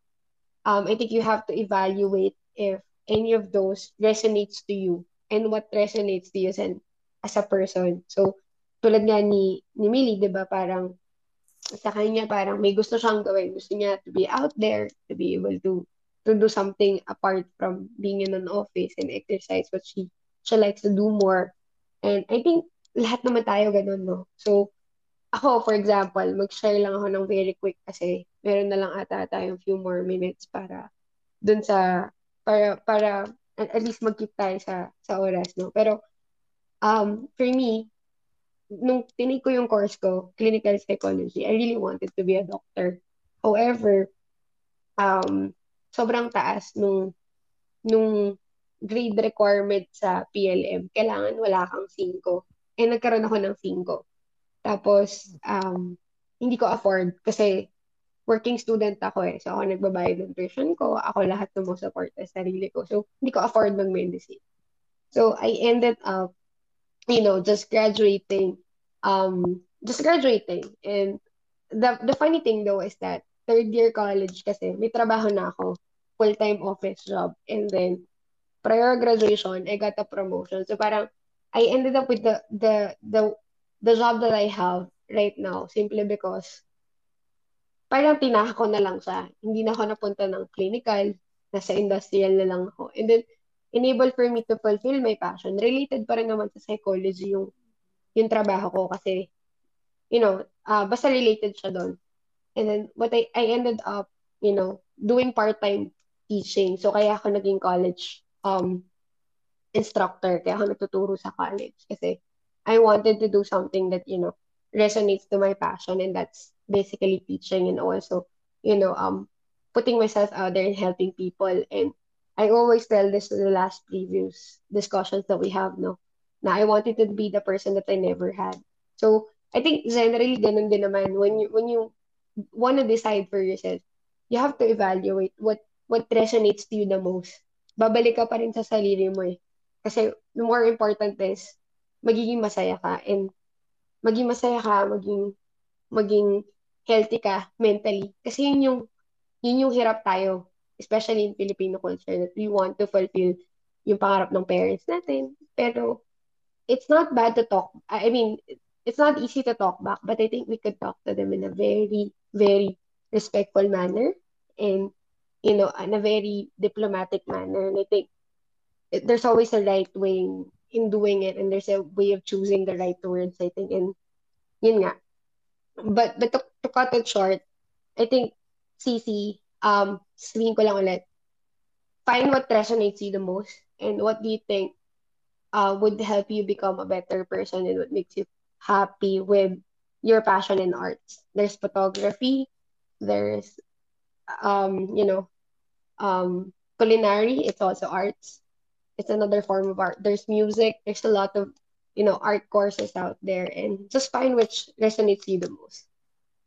um, I think you have to evaluate if any of those resonates to you and what resonates to you as, an, as a person. So, tulad nga ni, ni Millie, di ba, parang sa kanya parang may gusto siyang gawin. Gusto niya to be out there, to be able to to do something apart from being in an office and exercise what she she likes to do more. And I think lahat naman tayo ganun, no? So, ako, for example, mag-share lang ako ng very quick kasi meron na lang ata tayong few more minutes para dun sa, para, para at, at least mag-keep tayo sa, sa oras, no? Pero, um, for me, nung tinake ko yung course ko, clinical psychology, I really wanted to be a doctor. However, um, sobrang taas nung, nung grade requirement sa PLM. Kailangan wala kang 5. Eh, nagkaroon ako ng 5. Tapos, um, hindi ko afford kasi working student ako eh. So, ako nagbabayad ng tuition ko. Ako lahat ng support sa sarili ko. So, hindi ko afford mag-medicine. So, I ended up you know, just graduating, um, just graduating. And the, the funny thing though is that third year college kasi may trabaho na ako, full-time office job. And then, prior graduation, I got a promotion. So parang, I ended up with the, the, the, the job that I have right now simply because parang tinaha ko na lang siya. Hindi na ako napunta ng clinical, nasa industrial na lang ako. And then, enable for me to fulfill my passion. Related pa rin naman sa psychology yung, yung trabaho ko kasi, you know, uh, basta related siya doon. And then, what I, I ended up, you know, doing part-time teaching. So, kaya ako naging college um, instructor. Kaya ako nagtuturo sa college. Kasi, I wanted to do something that, you know, resonates to my passion. And that's basically teaching and also, you know, um, putting myself out there and helping people. And I always tell this to the last previous discussions that we have, no? Na I wanted to be the person that I never had. So, I think generally ganun din naman when you when you want to decide for yourself, you have to evaluate what what resonates to you the most. Babalik ka pa rin sa sarili mo eh. Kasi the more important is magiging masaya ka and maging masaya ka, maging maging healthy ka mentally. Kasi yun yung, yun yung hirap tayo, especially in Filipino culture, that we want to fulfill yung pangarap ng parents natin. Pero, it's not bad to talk. I mean, it's not easy to talk back, but I think we could talk to them in a very, very respectful manner and, you know, in a very diplomatic manner. And I think there's always a right way in doing it and there's a way of choosing the right words, I think. And yun nga, but but to, to cut it short, I think CC, um, sabihin ko lang ulit, find what resonates you the most and what do you think uh, would help you become a better person and what makes you happy with your passion in arts. There's photography, there's um, you know, um, culinary, it's also arts. It's another form of art. There's music, there's a lot of you know, art courses out there and just find which resonates you the most.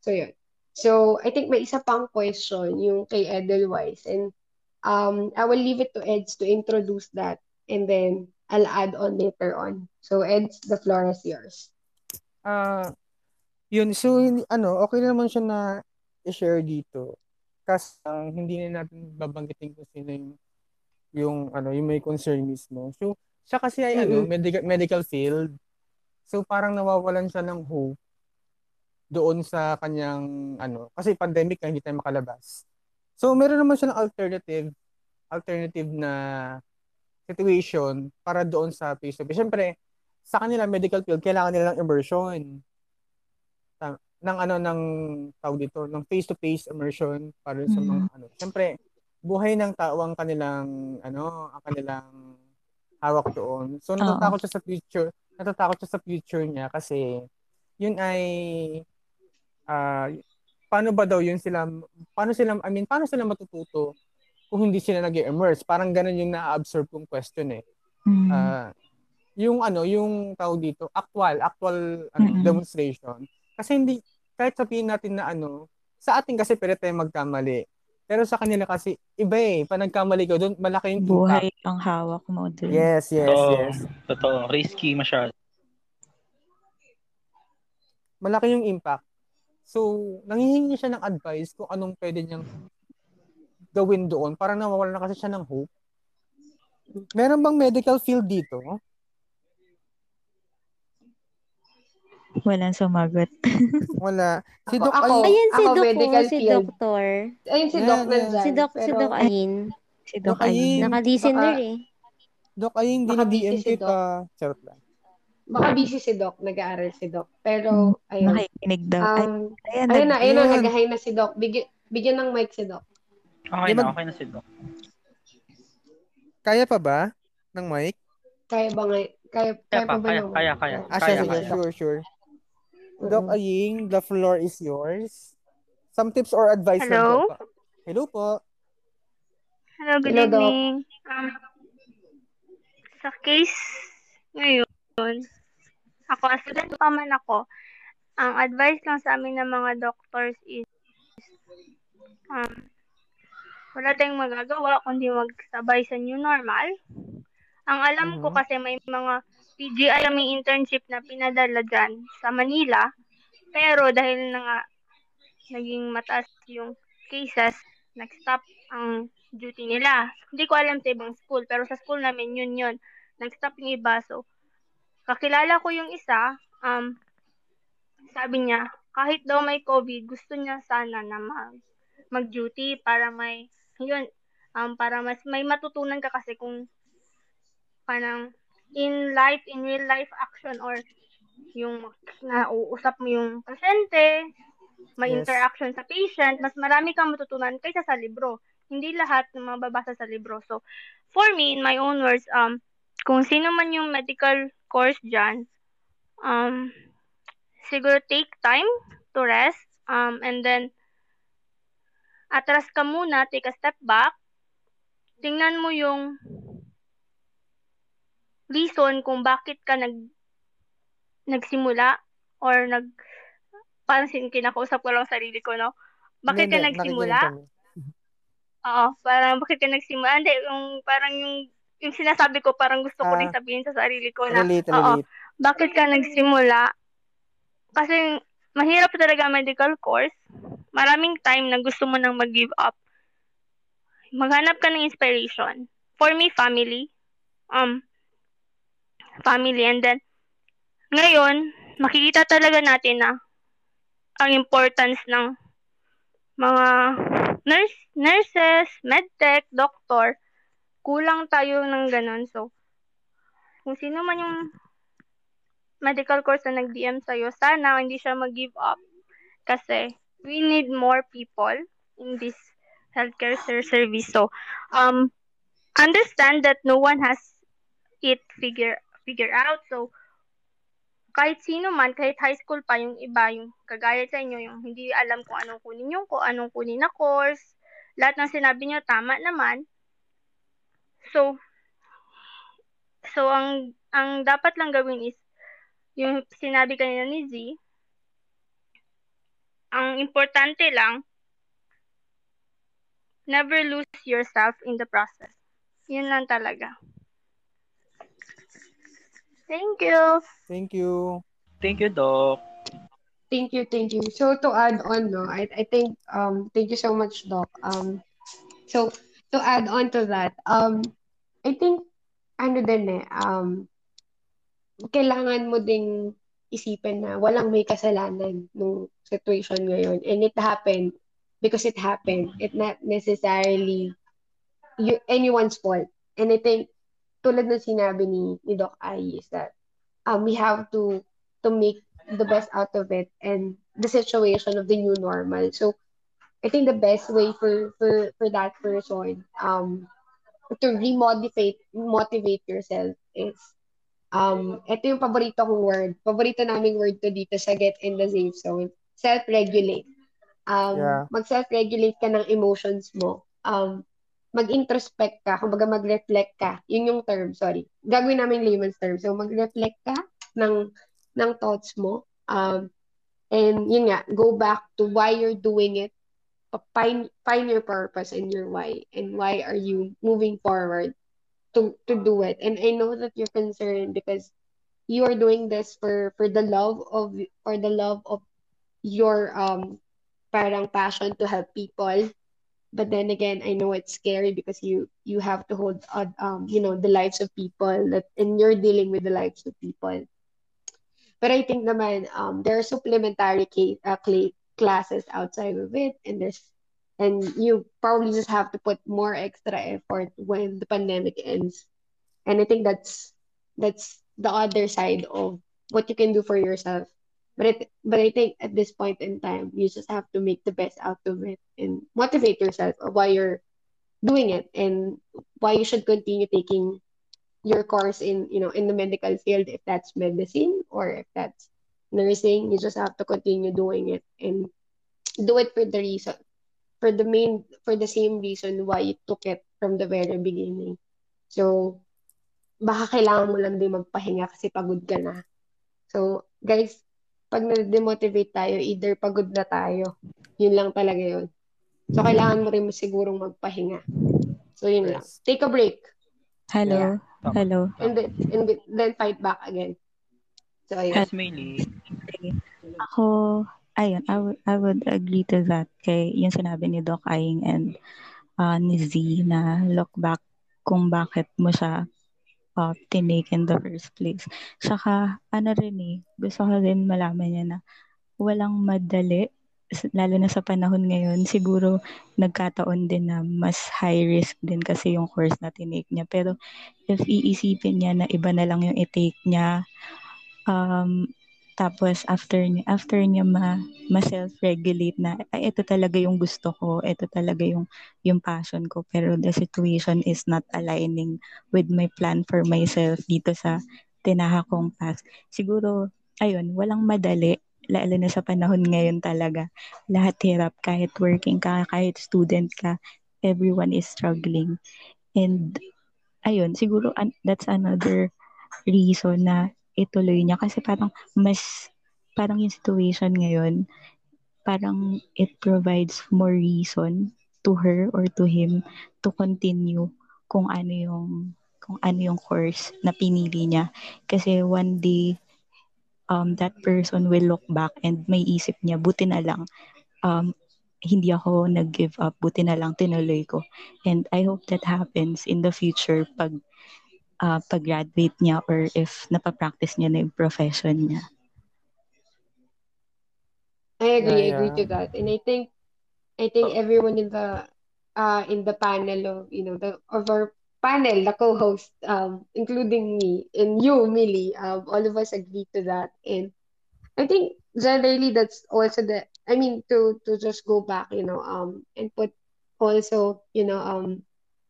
So, yun. So, I think may isa pang question yung kay Edelweiss and um, I will leave it to Eds to introduce that and then I'll add on later on. So, Eds, the floor is yours. Uh, yun. So, ano, okay naman siya na i-share dito. Kasi uh, hindi na natin babanggitin kung sino yung, yung, ano, yung may concern mismo. So, siya kasi ay ano, medical, medical field. So parang nawawalan siya ng hope doon sa kanyang ano, kasi pandemic na hindi tayo makalabas. So meron naman siya ng alternative alternative na situation para doon sa face to face. Siyempre, sa kanila medical field kailangan nila ng immersion ng ano ng tawag dito ng face to face immersion para sa mga mm. ano. Siyempre, buhay ng tao ang kanilang ano, ang kanilang hawak doon. So natatakot siya sa future, natatakot siya sa future niya kasi yun ay uh, paano ba daw yun sila paano sila I mean paano sila matututo kung hindi sila nag-immerse? Parang ganun yung na-absorb kong question eh. Mm. Uh, yung ano, yung tawag dito, actual, actual ano, mm-hmm. demonstration. Kasi hindi kahit sabihin natin na ano, sa atin kasi pwede tayo magkamali. Pero sa kanila kasi, iba eh. Pag nagkamali ko doon, malaki yung Buhay impact. ang hawak mo doon. Yes, yes, Totoo. yes. Totoo. Risky masyado. Malaki yung impact. So, nangihingi siya ng advice kung anong pwede niyang gawin doon. Parang nawawala na kasi siya ng hope. Meron bang medical field dito? Walang sumagot. Wala. Si Doc ako, Ay, Ayun si ako Doc, medical si field. Doktor. Ayun si Yan, Doc nandyan. Si Doc, si pero- Doc Ayin. Si Doc. Ayin. Naka-listener eh. Doc, ay hindi Baka na busy DM si kita. Charot lang. Baka busy si Doc, nag-aaral si Doc. Hmm, Pero, ayun. Nakikinig daw. Um, ayan, ayun na, nag- ayun na, Ayun. nag-hi na si Doc. Bigyan, bigyan ng mic si Doc. Okay na, ba- okay na si Doc. Kaya pa ba? Ng mic? Kaya ba nga, kaya, kaya pa, pa ba kaya, ng- kaya, kaya. Ah, Kaya, siya, sige, kaya. sure, sure. Mm-mm. Doc Aying, the floor is yours. Some tips or advice lang Hello? po. Hello po. Hello, good Hello, Doc. evening. Um, sa case ngayon, ako, as student pa man ako, ang advice lang sa amin ng mga doctors is, um, wala tayong magagawa kundi magsabay sa new normal. Ang alam ko Mhm. kasi may mga PGI may internship na pinadala dyan sa Manila. Pero dahil na nga naging mataas yung cases, nag-stop ang duty nila. Hindi ko alam sa ibang school, pero sa school namin yun yun. Nag-stop yung iba. So, kakilala ko yung isa, um, sabi niya, kahit daw may COVID, gusto niya sana na mag, mag-duty para may, yun, um, para mas may matutunan ka kasi kung parang in life, in real life action or yung nauusap mo yung pasyente, may Yes. interaction sa patient, mas marami kang matutunan kaysa sa libro. Hindi lahat ng mababasa sa libro. So, for me, in my own words, um, kung sino man yung medical course dyan, um, siguro take time to rest, um, and then, atras ka muna, take a step back, tingnan mo yung reason kung bakit ka nag nagsimula or nag parang sin kinakausap ko lang sarili ko, no? Bakit ka nagsimula? Oo, parang bakit ka nagsimula? Hindi, yung parang yung yung sinasabi ko parang gusto ko rin Ah, sabihin sa sarili ko na, Relate, oo, bakit ka nagsimula? Kasi mahirap talaga medical course. Maraming time na gusto mo nang mag-give up. Maghanap ka ng inspiration. For me, family. Um, family. And then, ngayon, makikita talaga natin na ang importance ng mga nurse, nurses, medtech, doctor. Kulang tayo ng ganun. So, kung sino man yung medical course na nag-DM sa'yo, sana hindi siya mag-give up. Kasi, we need more people in this healthcare ser- service. So, um, understand that no one has it figure figure out. So, kahit sino man, kahit high school pa, yung iba, yung kagaya sa inyo, yung hindi alam kung anong kunin yung ko, anong kunin na course, lahat ng sinabi nyo, tama naman. So, so ang ang dapat lang gawin is, yung sinabi kanina ni Z, ang importante lang, never lose yourself in the process. Yun lang talaga. Thank you. Thank you. Thank you, Doc. Thank you, thank you. So to add on, no, I, I think um thank you so much, Doc. Um so to add on to that, um I think ano din eh, um kailangan mo ding isipin na walang may kasalanan nung situation ngayon and it happened because it happened. It not necessarily you, anyone's fault. And I think tulad ng sinabi ni, ni Doc Ai is that um, we have to to make the best out of it and the situation of the new normal. So I think the best way for for for that person um to remotivate motivate yourself is um ito yung paborito kong word. Paborito naming word to dito sa Get in the Safe Zone. Self-regulate. Um Yeah. mag-self-regulate ka ng emotions mo. Um mag-introspect ka, kumbaga mag-reflect ka. Yun yung term, sorry. Gagawin namin layman's term. So mag-reflect ka ng ng thoughts mo. Um, and yun nga, go back to why you're doing it. Find, find your purpose and your why. And why are you moving forward to, to do it. And I know that you're concerned because you are doing this for, for the love of, for the love of your, um, parang passion to help people. But then again, I know it's scary because you you have to hold on, um, you know, the lives of people that and you're dealing with the lives of people. But I think naman, um, there are supplementary ca- uh, cla- classes outside of it, and there's and you probably just have to put more extra effort when the pandemic ends. And I think that's that's the other side of what you can do for yourself. But it, but I think at this point in time, you just have to make the best out of it and motivate yourself of why you're doing it and why you should continue taking your course in you know in the medical field if that's medicine or if that's nursing you just have to continue doing it and do it for the reason for the main for the same reason why you took it from the very beginning so baka kailangan mo lang din magpahinga kasi pagod ka na so guys pag na-demotivate tayo either pagod na tayo yun lang talaga yun so kailangan mo rin sigurong magpahinga so yun lang take a break Hello. Yeah. Hello. And then, and then fight back again. So, ayun. Yes, Maylee. Ako, ayun, I would, I would agree to that kay yung sinabi ni Doc Aying and uh, ni Z na look back kung bakit mo siya uh, tinake in the first place. Saka, ano rin eh, gusto ko rin malaman niya na walang madali lalo na sa panahon ngayon, siguro nagkataon din na mas high risk din kasi yung course na tinake niya. Pero if iisipin niya na iba na lang yung i-take niya, um, tapos after after niya ma, ma-self-regulate na, ay, ito talaga yung gusto ko, ito talaga yung, yung passion ko, pero the situation is not aligning with my plan for myself dito sa tinaha kong path. Siguro, ayun, walang madali, lalo na sa panahon ngayon talaga. Lahat hirap, kahit working ka, kahit student ka, everyone is struggling. And, ayun, siguro an- that's another reason na ituloy niya. Kasi parang mas parang yung situation ngayon parang it provides more reason to her or to him to continue kung ano yung kung ano yung course na pinili niya. Kasi one day um that person will look back and may isip niya buti na lang um hindi ako nag-give up. Buti na lang tinuloy ko. And I hope that happens in the future pag uh, pag-graduate niya or if napapractice niya na yung profession niya. I agree, Yeah, I agree yeah. to that. And I think I think everyone in the uh in the panel of you know the of our panel, the co-host, um, including me and you, Millie, um, all of us agree to that. And I think generally that's also the I mean to to just go back, you know, um and put also, you know, um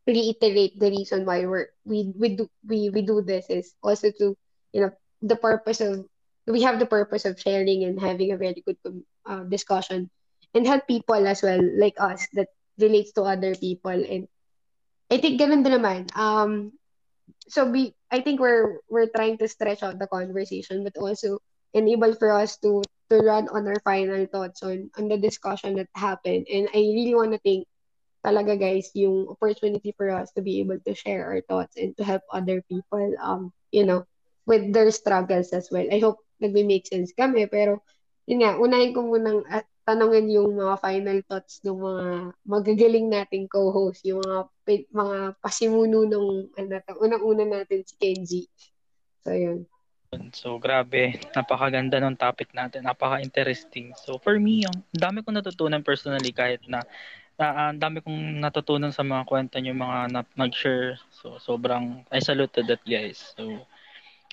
reiterate the reason why we're we we do we we do this is also to you know the purpose of we have the purpose of sharing and having a very good uh, discussion and help people as well like us that relates to other people. And I think ganun din naman. Um so we I think we're we're trying to stretch out the conversation but also enable for us to to run on our final thoughts on on the discussion that happened. And I really want to thank talaga guys yung opportunity for us to be able to share our thoughts and to help other people um you know with their struggles as well. I hope nagme-make sense kami pero yun nga unahin ko munang at tanungin yung mga final thoughts ng mga magagaling nating co-host, yung mga mga pasimuno nung ano unang-una natin si Kenji. So yun. So, grabe. Napakaganda ng topic natin. Napaka-interesting. So, for me, ang dami kong natutunan personally kahit na ah, ang dami kong natutunan sa mga kwento niyo mga na, nag-share. So, sobrang I salute to that guys. So,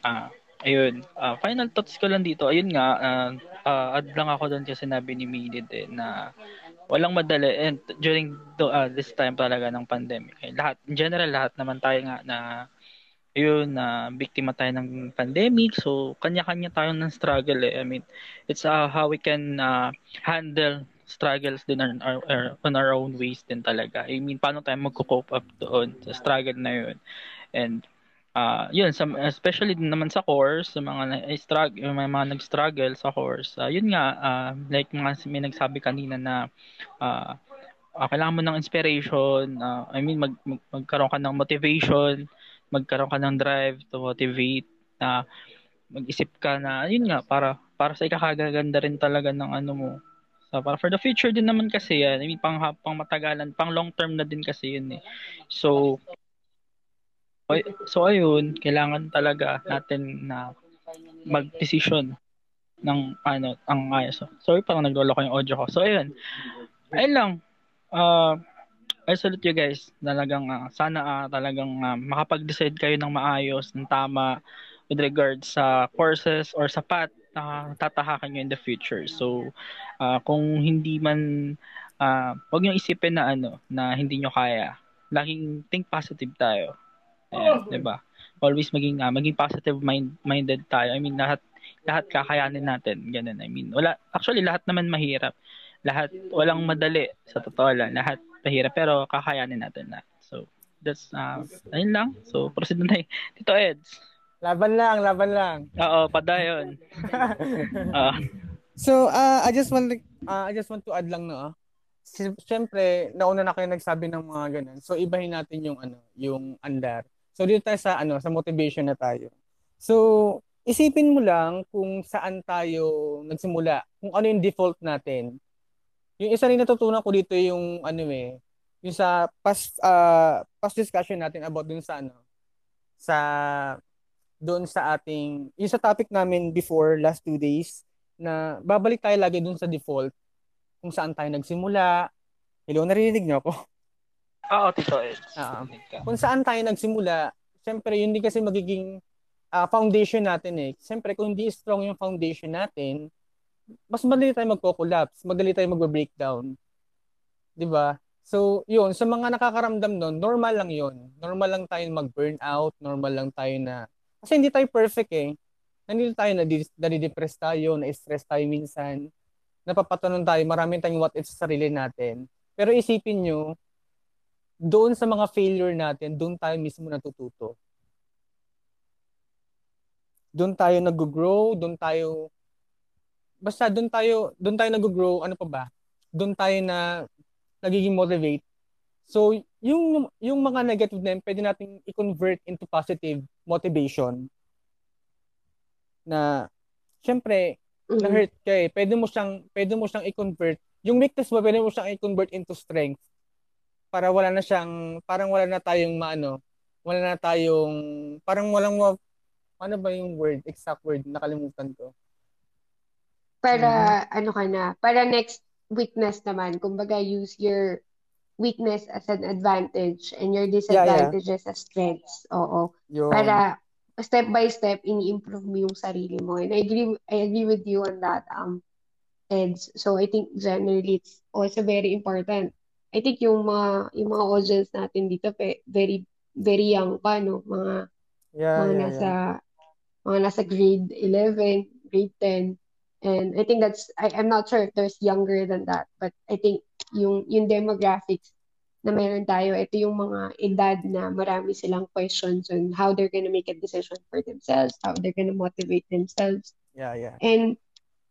ah ayun. Ah, final thoughts ko lang dito. Ayun nga, ah, ah, add lang ako doon kasi sinabi ni Milid eh, na walang madali and during the, ah, this time talaga ng pandemic. Eh, lahat, in general, lahat naman tayo nga na yun na biktima tayo ng pandemic so kanya-kanya tayo ng struggle eh. I mean it's uh, how we can uh, handle struggles din on our, on our own ways din talaga. I mean paano tayo magko-cope up doon sa struggle na yun? And uh, yun sa, especially din naman sa course sa mga ay struggle mga, mga nag-struggle sa course uh, yun nga uh, like mga may nagsabi kanina na uh, uh, kailangan mo ng inspiration uh, I mean mag, mag, magkaroon ka ng motivation magkaroon ka ng drive to motivate na mag-isip ka na yun nga para para sa ikakagaganda rin talaga ng ano mo so, para for the future din naman kasi yan. I mean pang pang matagalan pang long term na din kasi yun eh. So so ayun kailangan talaga natin na mag-decision ng ano ang ayos. Sorry parang naglolo ko yung audio ko. So ayun. Ayun lang. Uh, I salute you guys. Talagang ah, sana ah, talagang ah, makapag-decide kayo ng maayos, ng tama with regards sa courses or sa path na tatahakan nyo in the future. So, ah, kung hindi man ah, wag niyo isipin na ano na hindi nyo kaya. Laging think positive tayo. Ayan, 'di ba? Always maging ah, maging positive mind minded tayo. I mean, lahat lahat kakayanin natin. Ganun. I mean, wala actually lahat naman mahirap. Lahat walang madali sa totoo lang. Lahat mahirap pero kakayanin natin na. So, that's uh, ayun lang. So, proceed na tayo. Tito Eds. Laban lang, laban lang. Oo, padayon. Ah, So, uh, I just want uh, I just want to add lang no. ah. Si- Siyempre, nauna na kayo nagsabi ng mga ganun. So, ibahin natin yung ano, yung andar. So dito tayo sa ano, sa motivation na tayo. So isipin mo lang kung saan tayo nagsimula, kung ano yung default natin. Yung isa rin natutunan ko dito yung ano eh, yung sa past uh, past discussion natin about dun sa ano sa doon sa ating yung sa topic namin before last two days na babalik tayo lagi doon sa default kung saan tayo nagsimula. Hello, naririnig niyo ako? Oo, Tito Ed. Uh, kung saan tayo nagsimula, syempre yun din kasi magiging uh, foundation natin eh. Syempre kung hindi strong yung foundation natin, mas madali tayo magko-collapse, madali tayo magbe-breakdown. 'Di ba? So, yun, sa mga nakakaramdam nun, normal lang yun. Normal lang tayo mag-burnout, normal lang tayo na, kasi hindi tayo perfect eh. Nandito tayo, nadidepress tayo, na-stress tayo minsan, napapatanon tayo, maraming tayong what if sa sarili natin. Pero isipin nyo, doon sa mga failure natin, doon tayo mismo natututo. Doon tayo nag-grow, doon tayo basta doon tayo doon tayo nag-grow, ano pa ba? Doon tayo na nagiging motivate. So, yung yung mga negative na yun, pwede nating i-convert into positive motivation. Na syempre, mm-hmm. na-hurt ka eh. Pwede mo siyang pwede mo siyang i-convert. Yung weakness mo, pwede mo siyang i-convert into strength. Para wala na siyang parang wala na tayong maano, wala na tayong parang walang ano ba yung word, exact word, nakalimutan ko. Para mm-hmm. ano ka na, para next weakness naman. Kumbaga, use your weakness as an advantage and your disadvantages yeah, yeah. as strengths. Oo. Yun. Para step by step, ini-improve mo yung sarili mo. And I agree, I agree with you on that, um, Eds. So, I think generally, it's also very important. I think yung mga, yung mga audience natin dito, very, very young pa, no? Mga, yeah, mga yeah, nasa, yeah. mga nasa grade 11, grade 10. And I think that's, I, I'm not sure if there's younger than that, but I think yung, yung demographics na meron tayo, ito yung mga edad na marami silang questions on how they're gonna make a decision for themselves, how they're gonna motivate themselves. Yeah, yeah. And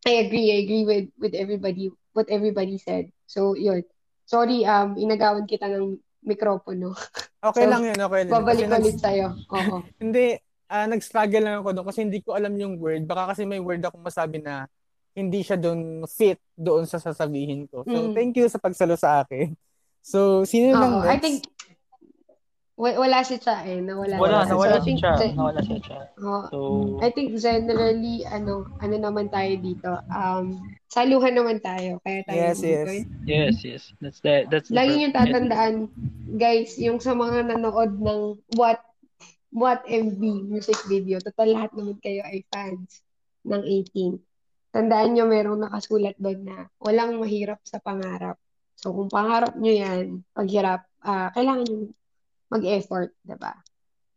I agree, I agree with with everybody, what everybody said. So, yun. Sorry, um, inagawan kita ng mikropono. Okay so, lang yun, okay lang. Babalik ulit sa'yo. Oo. hindi, uh, nag-struggle lang ako doon kasi hindi ko alam yung word. Baka kasi may word akong masabi na hindi siya doon fit doon sa sasabihin ko. So, mm. thank you sa pagsalo sa akin. So, sino lang next? I think, wala si Cha eh. Nawala, wala, nawala, nawala si Cha. Nawala si Cha. Oh, so, I think generally, ano, ano naman tayo dito, um, saluhan naman tayo. Kaya tayo yes, yes. Yes, yes. That's the, that's the Lagi yung tatandaan, guys, yung sa mga nanood ng what what MV music video, total lahat naman kayo ay fans ng 18 tandaan nyo merong nakasulat doon na walang mahirap sa pangarap. So, kung pangarap nyo yan, paghirap, uh, kailangan nyo mag-effort, diba?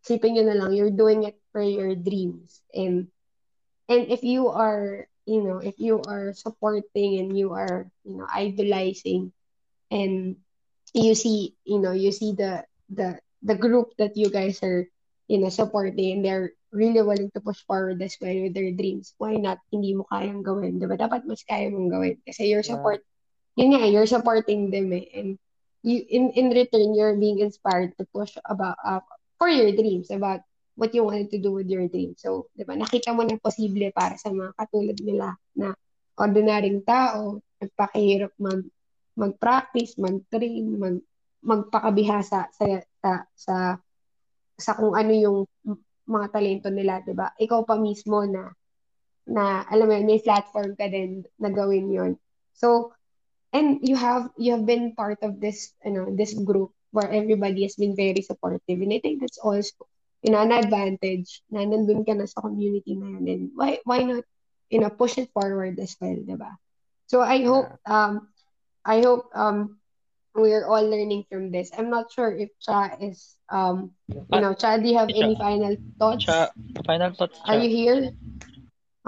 Sipin nyo na lang, you're doing it for your dreams. And, and if you are, you know, if you are supporting and you are, you know, idolizing and you see, you know, you see the, the, the group that you guys are, you know, supporting and they're really willing to push forward as well with their dreams, why not hindi mo kayang gawin? Diba? Dapat mas kaya mong gawin. Kasi your support, yeah. yun nga, you're supporting them eh. And you, in, in return, you're being inspired to push about, uh, for your dreams, about what you wanted to do with your dreams. So, di ba, nakita mo na posible para sa mga katulad nila na ordinaryong tao, nagpakahirap mag, mag-practice, mag-train, mag, magpakabihasa sa, sa, sa, sa kung ano yung mga talento nila, 'di ba? Ikaw pa mismo na na alam mo may platform ka din na gawin 'yon. So and you have you have been part of this you know this group where everybody has been very supportive and I think that's also you know an advantage na nandun ka na sa community na yan and why why not you know push it forward as well, 'di ba? So I hope um I hope um we're all learning from this. I'm not sure if Cha is, um, you know, Cha, do you have Cha. any final thoughts? Cha, final thoughts, Cha. Are you here?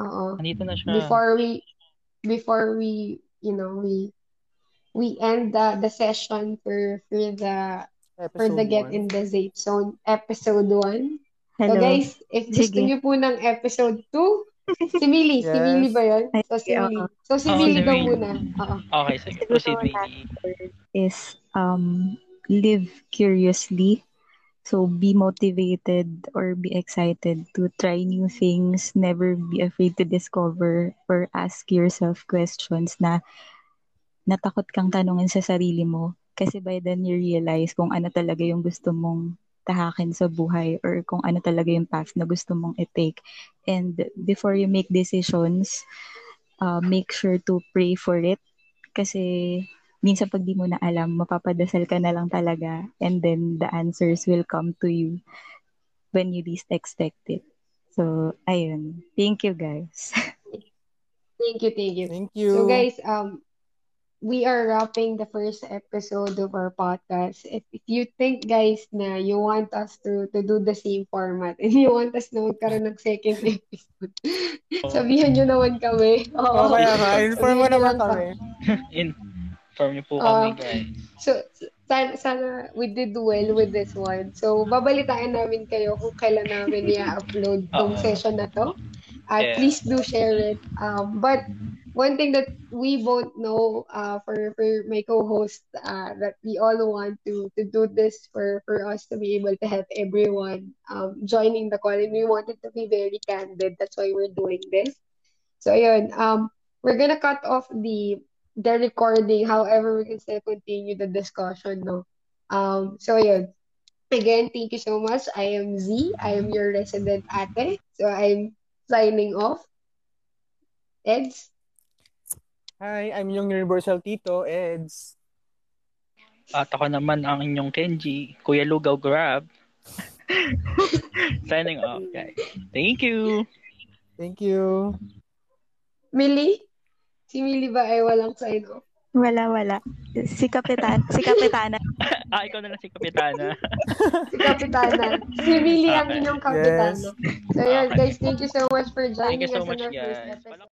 Oo. Nandito na siya. Before we, before we, you know, we, we end the, the session for, for the, episode for the Get one. in the Zone episode 1. Hello. So guys, if gusto niyo po ng episode 2, si Millie. Yes. Si Millie ba yun? So, si Millie. So, si oh, Millie daw muna. Oo. Okay, sige. Proceed, Millie. Is, um, live curiously. So be motivated or be excited to try new things. Never be afraid to discover or ask yourself questions na natakot kang tanungin sa sarili mo. Kasi by then you realize kung ano talaga yung gusto mong tahakin sa buhay or kung ano talaga yung path na gusto mong i-take. And before you make decisions, uh, make sure to pray for it. Kasi minsan pag di mo na alam, mapapadasal ka na lang talaga and then the answers will come to you when you least expect it. So, ayun. Thank you, guys. Thank you, thank you. Thank you. So guys, um, we are wrapping the first episode of our podcast. If, if you think, guys, na you want us to to do the same format and you want us na magkaroon ng second episode, sabihan nyo naman kami. Oo, Oo. kaya nga. Inform mo nyo naman kami. Inform niyo po kami, guys. So, sana, sana we did well with this one. So, babalitaan namin kayo kung kailan namin i-upload tong Oo. session na to. At Yeah. please do share it. Um, but one thing that we both know uh, for, for my co-host uh, that we all want to to do this for, for us to be able to help everyone um, joining the call. And we wanted to be very candid. That's why we're doing this. So, ayun. Um, we're gonna cut off the the recording. However, we can still continue the discussion, no? Um, so yun. Again, thank you so much. I am Z. I am your resident ate. So I'm signing off. Eds? Hi, I'm yung Universal Tito, Eds. At ako naman ang inyong Kenji, Kuya Lugaw Grab. Signing off, guys. Thank you. Thank you. Millie? Si Millie ba ay walang sign off? Wala, wala. Si Kapitan, si Kapitana. Ah, ikaw na lang si Kapitana. Si Kapitana. Si ang Okay. inyong kapitano. So yun, Okay. guys, thank you so much for Thank joining you so us much, on our first guys. episode.